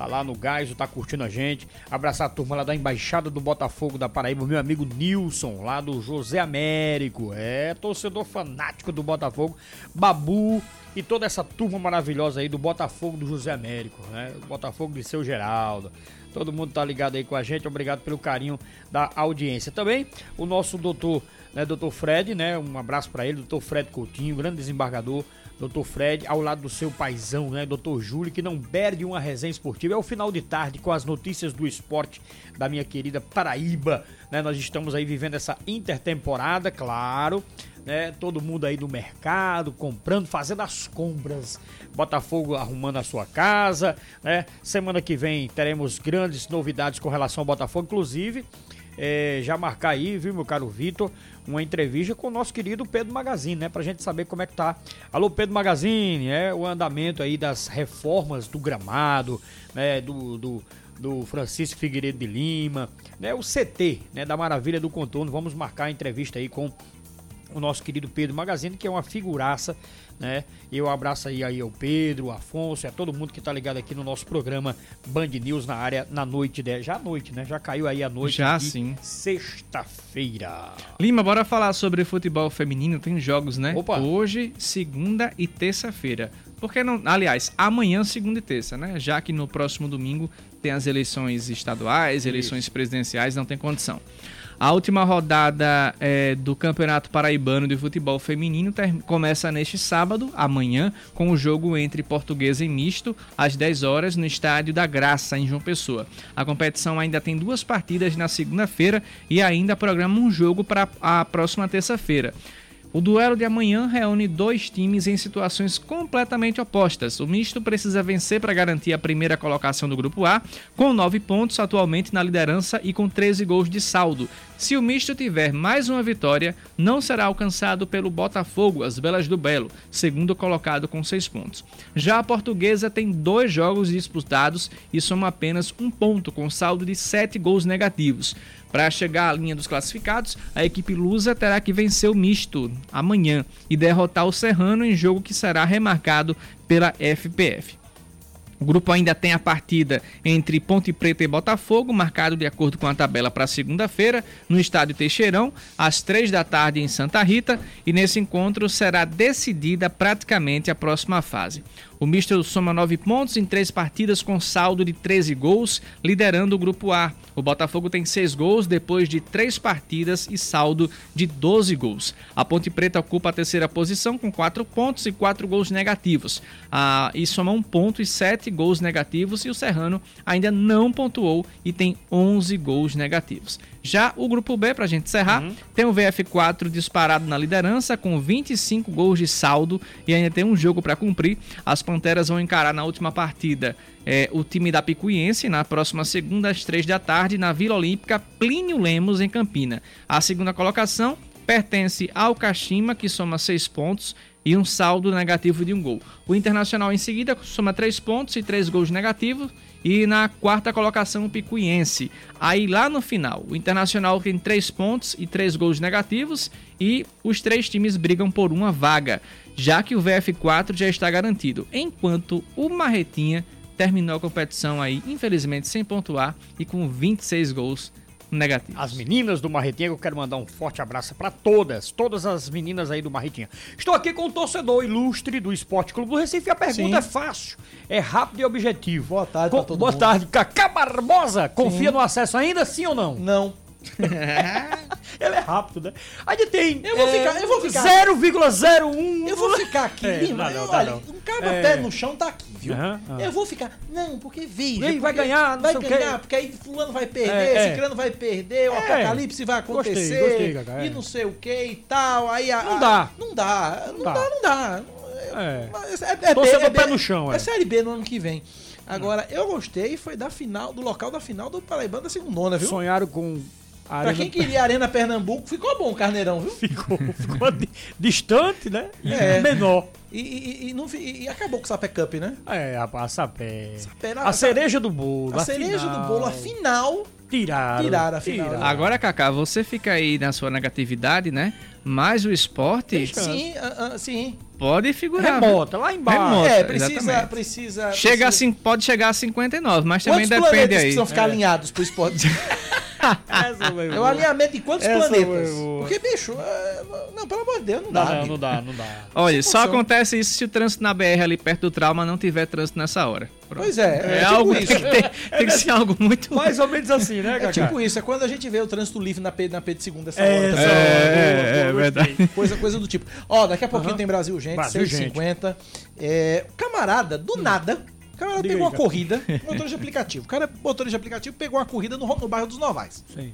tá lá no Gás, tá curtindo a gente. Abraçar a turma lá da Embaixada do Botafogo da Paraíba, meu amigo Nilson, lá do José Américo. É, torcedor fanático do Botafogo. Babu e toda essa turma maravilhosa aí do Botafogo do José Américo, né? Botafogo de Seu Geraldo. Todo mundo tá ligado aí com a gente. Obrigado pelo carinho da audiência. Também o nosso doutor, né, doutor Fred, né? Um abraço para ele, doutor Fred Coutinho, grande desembargador. Doutor Fred, ao lado do seu paizão, né? Doutor Júlio, que não perde uma resenha esportiva. É o final de tarde com as notícias do esporte da minha querida Paraíba. Né? Nós estamos aí vivendo essa intertemporada, claro. Né? Todo mundo aí do mercado, comprando, fazendo as compras. Botafogo arrumando a sua casa, né? Semana que vem teremos grandes novidades com relação ao Botafogo, inclusive. É, já marcar aí, viu, meu caro Vitor, uma entrevista com o nosso querido Pedro Magazine, né? Pra gente saber como é que tá. Alô, Pedro Magazine, é o andamento aí das reformas do gramado, né? Do, do, do Francisco Figueiredo de Lima, né? O CT, né? Da Maravilha do Contorno. Vamos marcar a entrevista aí com o nosso querido Pedro Magazine, que é uma figuraça né? E eu abraço aí, aí ao Pedro, o Afonso a todo mundo que tá ligado aqui no nosso programa Band News na área na noite, já à noite, né? Já caiu aí a noite. Já de sim. Sexta-feira. Lima, bora falar sobre futebol feminino. Tem jogos, né? Opa. Hoje, segunda e terça-feira. Porque não. Aliás, amanhã, segunda e terça, né? Já que no próximo domingo tem as eleições estaduais, eleições presidenciais, não tem condição. A última rodada é, do Campeonato Paraibano de Futebol Feminino começa neste sábado, amanhã, com o jogo entre Portuguesa e Misto, às 10 horas, no Estádio da Graça, em João Pessoa. A competição ainda tem duas partidas na segunda-feira e ainda programa um jogo para a próxima terça-feira. O duelo de amanhã reúne dois times em situações completamente opostas. O misto precisa vencer para garantir a primeira colocação do grupo A, com 9 pontos atualmente na liderança e com 13 gols de saldo. Se o misto tiver mais uma vitória, não será alcançado pelo Botafogo, as Belas do Belo, segundo colocado com 6 pontos. Já a portuguesa tem dois jogos disputados e soma apenas um ponto, com saldo de 7 gols negativos. Para chegar à linha dos classificados, a equipe lusa terá que vencer o misto amanhã e derrotar o Serrano em jogo que será remarcado pela FPF. O grupo ainda tem a partida entre Ponte Preta e Botafogo, marcado de acordo com a tabela para segunda-feira, no estádio Teixeirão, às três da tarde em Santa Rita, e nesse encontro será decidida praticamente a próxima fase. O misto soma nove pontos em três partidas com saldo de 13 gols, liderando o grupo A. O Botafogo tem seis gols depois de três partidas e saldo de 12 gols. A Ponte Preta ocupa a terceira posição com quatro pontos e quatro gols negativos. Ah, e soma um ponto e sete gols negativos. E o Serrano ainda não pontuou e tem 11 gols negativos. Já o grupo B, para a gente encerrar, tem o VF4 disparado na liderança com 25 gols de saldo e ainda tem um jogo para cumprir. As Panteras vão encarar na última partida é, o time da Picuiense na próxima segunda às três da tarde na Vila Olímpica Plínio Lemos em Campina. A segunda colocação pertence ao Kashima que soma seis pontos e um saldo negativo de um gol. O Internacional em seguida soma três pontos e três gols negativos e na quarta colocação o Picuiense. Aí lá no final, o Internacional tem três pontos e três gols negativos e os três times brigam por uma vaga, já que o VF4 já está garantido, enquanto o Marretinha terminou a competição aí, infelizmente, sem pontuar e com 26 gols negativos. As meninas do Marretinha, eu quero mandar um forte abraço para todas, todas as meninas aí do Marretinha. Estou aqui com um torcedor ilustre do Esporte Clube do Recife. A pergunta Sim. é fácil, é rápido e objetivo. Boa tarde Com- pra todo Boa mundo. tarde, Cacá Barbosa. Confia Sim. no acesso ainda, sim ou não? Não. Ele é rápido, né? Aí tem Eu vou é, ficar- eu vou ficar- 0,01. Eu vou ficar aqui, É, irmão. não, não, olha, não. um cara É. pé no chão tá aqui, viu? Aham, aham. Eu vou ficar. Não, porque veja. Ei, vai ganhar, não vai sei o ganhar, quê. porque aí fulano vai perder, É, é. ciclano vai perder, o É. apocalipse vai Gostei, acontecer. gostei, Cacá, é. E não sei o que e tal. Aí a- Não a- dá. Não dá. Não Dá. dá, não dá. É. É, é, B, é pé no chão, é. É Série B no ano que vem. Agora, eu gostei foi da final, do local da final do Paraibano da segunda, viu? Sonharam com a Pra Arena... quem queria Arena Pernambuco, ficou bom o Carneirão, viu? ficou, ficou di- distante, né? E É. menor. E, e- e não e acabou com o Sapé Cup, né? É, rapaz, a sapé. era- A cereja do bolo. A cereja final. do bolo, a final. Tiraram. Tiraram a final. Tiraram. Agora, Kaká, você fica aí na sua negatividade, né? Mas o esporte Sim, ah, ah, sim. pode figurar. Remota, lá embaixo. Remota, é, precisa, exatamente. precisa. Chega a, precisa... cin- pode chegar a 59, mas também Quantos depende planetas aí. precisam ficar alinhados pro esporte? É o alinhamento de quantos Essa planetas? Porque, bicho, é, não, pelo amor de Deus, não Não, dá. não, não dá, não dá. Olha, só acontece isso se o trânsito na BR ali perto do trauma não tiver trânsito nessa hora. Pronto. Pois é, é, É, tipo algo isso. que tem, tem que ser algo muito. Mais ou menos assim, né, É Cacá? tipo isso, é quando a gente vê o trânsito livre na P, na P de segunda essa É, hora. essa hora. É, é, verdade. Coisa, coisa do tipo. Ó, daqui a pouquinho tem Brasil Gente, Brasil 6h50. É, o camarada, do nada, o camarada Diga pegou aí, uma corrida, motorista de aplicativo. O cara, motorista de aplicativo, pegou uma corrida no, no bairro dos Novais. Sim.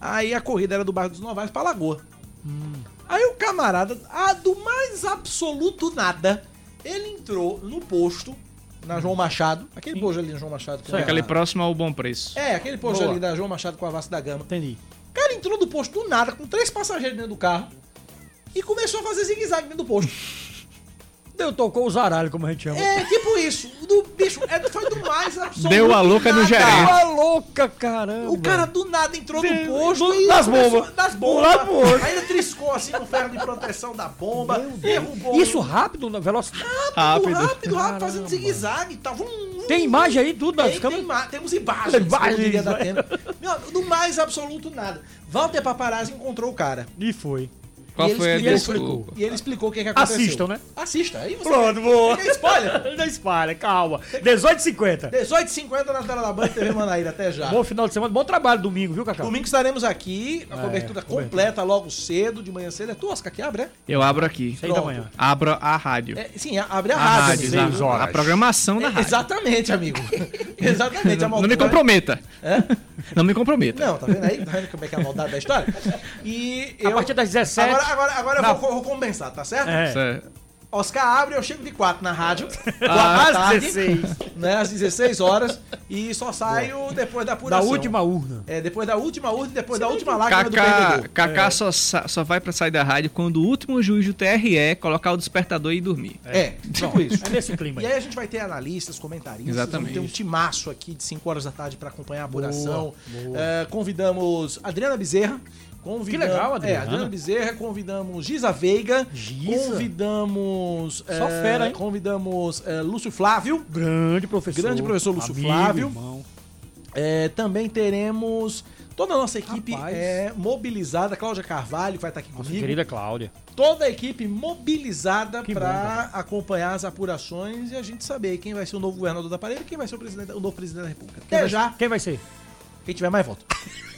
Aí a corrida era do bairro dos Novais pra Lagoa. Hum. Aí o camarada, ah, do mais absoluto nada, ele entrou no posto, na João Machado, aquele posto ali na João Machado. que Sei, é Fica ali a- próximo ao bom preço. É, aquele posto Boa. ali da João Machado com a Vasco da Gama. Entendi. O cara entrou do posto do nada, com três passageiros dentro do carro, e começou a fazer zigue-zague dentro do posto. Deu, tocou o zaralho, como a gente chama. É, tipo isso. Do bicho, é, foi do mais absoluto. Deu a louca no gerente. Tá louca, caramba. O cara do nada entrou no Sim, posto do- e das bombas. Das bombas. bombas. Ainda triscou assim no ferro de proteção da bomba. Derrubou. Isso rápido, na velocidade. rápido, Rápido. rápido, rápido, fazendo zigue-zague e tal. Vum, vum, Tem imagem aí, tudo das tem, câmeras? tem ima- temos imagens, Imagens, como diria da. Meu, do mais absoluto nada. Walter Paparazzi encontrou o cara. E foi. Qual E ele foi a explicou- desculpa? E ele explicou o que, que aconteceu. Assistam, né? Assista. Aí você Pronto, boa. Quer spoiler? Não espalha, calma. 18h50. 18h50 na tela da Band TV Manaíra, até já. Bom final de semana, bom trabalho domingo, viu, Cacau? Domingo estaremos aqui, a É, cobertura cobertura. completa logo cedo, de manhã cedo. É tu, Oscar, que abre, é? Eu abro aqui. Seis da manhã. Abro a rádio. É, sim, abre a, a rádio. rádio, amigo. seis a- horas. a programação da É, rádio. Exatamente, amigo. Exatamente. a Não me comprometa. É? Não me comprometa. Não, tá vendo aí? Tá vendo como é que é a maldade da história? E A eu... partir das 17 Agora, agora, agora eu vou, vou compensar, tá certo? É. Certo. Oscar abre, eu chego de 4 na rádio. Ah, da às tarde, 16. Né, às 16 horas. E só saio depois da da apuração. última urna. É, depois da última urna e depois da última lágrima do Kaká, perdedor. Kaká só, sa- só vai pra sair da rádio quando o último juiz do TRE colocar o despertador e dormir. É, tipo isso. É nesse clima E aí. a gente vai ter analistas, comentaristas, Exatamente. vamos ter um timaço aqui de 5 horas da tarde para acompanhar a apuração. boa. É, convidamos Adriana Bezerra. Convidamos, Que legal, Adriana. É, Adriana Bezerra, convidamos Giza Veiga, Giza? convidamos... Só é, fera, hein? Convidamos é, Lúcio Flávio, Grande professor. Grande professor Lúcio amigo, Flávio. É, também teremos toda a nossa equipe Rapaz. é, mobilizada, Cláudia Carvalho vai estar aqui Nossa comigo. querida Cláudia. Toda a equipe mobilizada para acompanhar as apurações e a gente saber quem vai ser o novo governador da parede e quem vai ser o, presidente, o novo presidente da República. Quem Até vai, já, Quem vai ser? Quem tiver mais voto.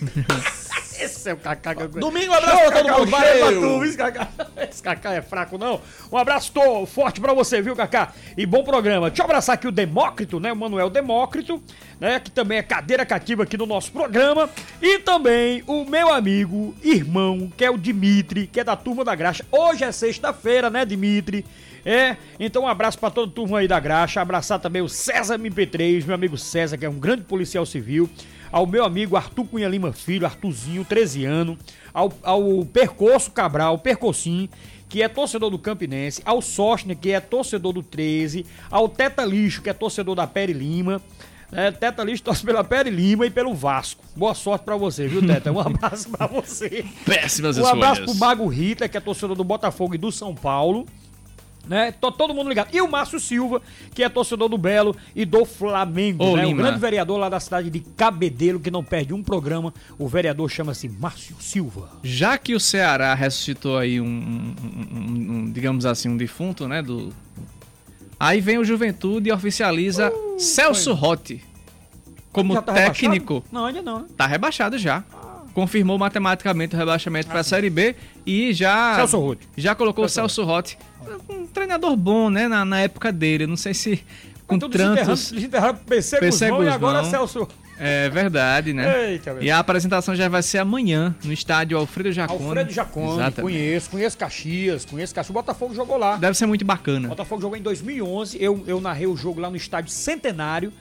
Esse é o Cacá que eu Domingo, um abraço pra todo Cacá, mundo. Valeu! tu, esse Cacá. Esse Cacá é fraco, não. Um abraço tô, forte pra você, viu, Cacá? E bom programa. Deixa eu abraçar aqui o Demócrito, né? O Manuel Demócrito, né? Que também é cadeira cativa aqui no nosso programa. E também o meu amigo, irmão, que é o Dimitri, que é da Turma da Graxa. Hoje é sexta-feira, né, Dimitri? É, então um abraço pra toda a turma aí da Graxa. Abraçar também o César MP3, meu amigo César, que é um grande policial civil ao meu amigo Arthur Cunha Lima Filho, Arthurzinho, 13 anos, ao, ao Percoço Cabral, Percocim, que é torcedor do Campinense, ao Sostner, que é torcedor do 13, ao Teta Lixo, que é torcedor da Pere Lima, né? Teta Lixo torce pela Pere Lima e pelo Vasco. Boa sorte pra você, viu, Teta? Um abraço pra você. Péssimas Um abraço escolhas. pro Mago Rita, que é torcedor do Botafogo e do São Paulo. Né? Tô todo mundo ligado. E o Márcio Silva, que é torcedor do Belo e do Flamengo. Ô, né? O Lima. grande vereador lá da cidade de Cabedelo, que não perde um programa. O vereador chama-se Márcio Silva. Já que o Ceará ressuscitou aí um, um- um- um, digamos assim, um defunto, né? Do... Aí vem o Juventude e oficializa Celso Rotti como tá técnico. rebaixado? Não, ainda não, né? Tá rebaixado já. Confirmou matematicamente o rebaixamento para a Série B e já Celso Rotti. já colocou o Celso Rotti, um treinador bom, né, na, na época dele. Eu Não sei se com Então, tantos desenterraram PC, PC Guzmão e agora Guzmão. Celso. É verdade, né? Eita. E a apresentação já vai ser amanhã no estádio Alfredo Jacone. Alfredo Jacone, Exatamente. conheço, conheço Caxias, conheço Caxias. O Botafogo jogou lá. Deve ser muito bacana. O Botafogo jogou em 2011, eu, eu narrei o jogo lá no estádio Centenário,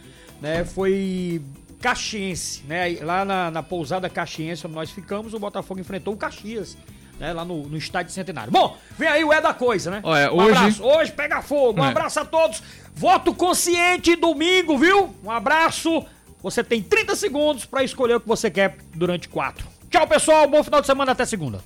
né? Foi Caxiense, né? Lá na, na pousada Caxiense, onde nós ficamos, o Botafogo enfrentou o Caxias, né? Lá no, no estádio Centenário. Bom, vem aí o É da Coisa, né? Olha, um hoje- abraço. Hoje pega fogo. Um É. abraço a todos. Voto consciente domingo, viu? Um abraço. Você tem 30 segundos pra escolher o que você quer durante quatro. Tchau, pessoal. Bom final de semana. Até segunda.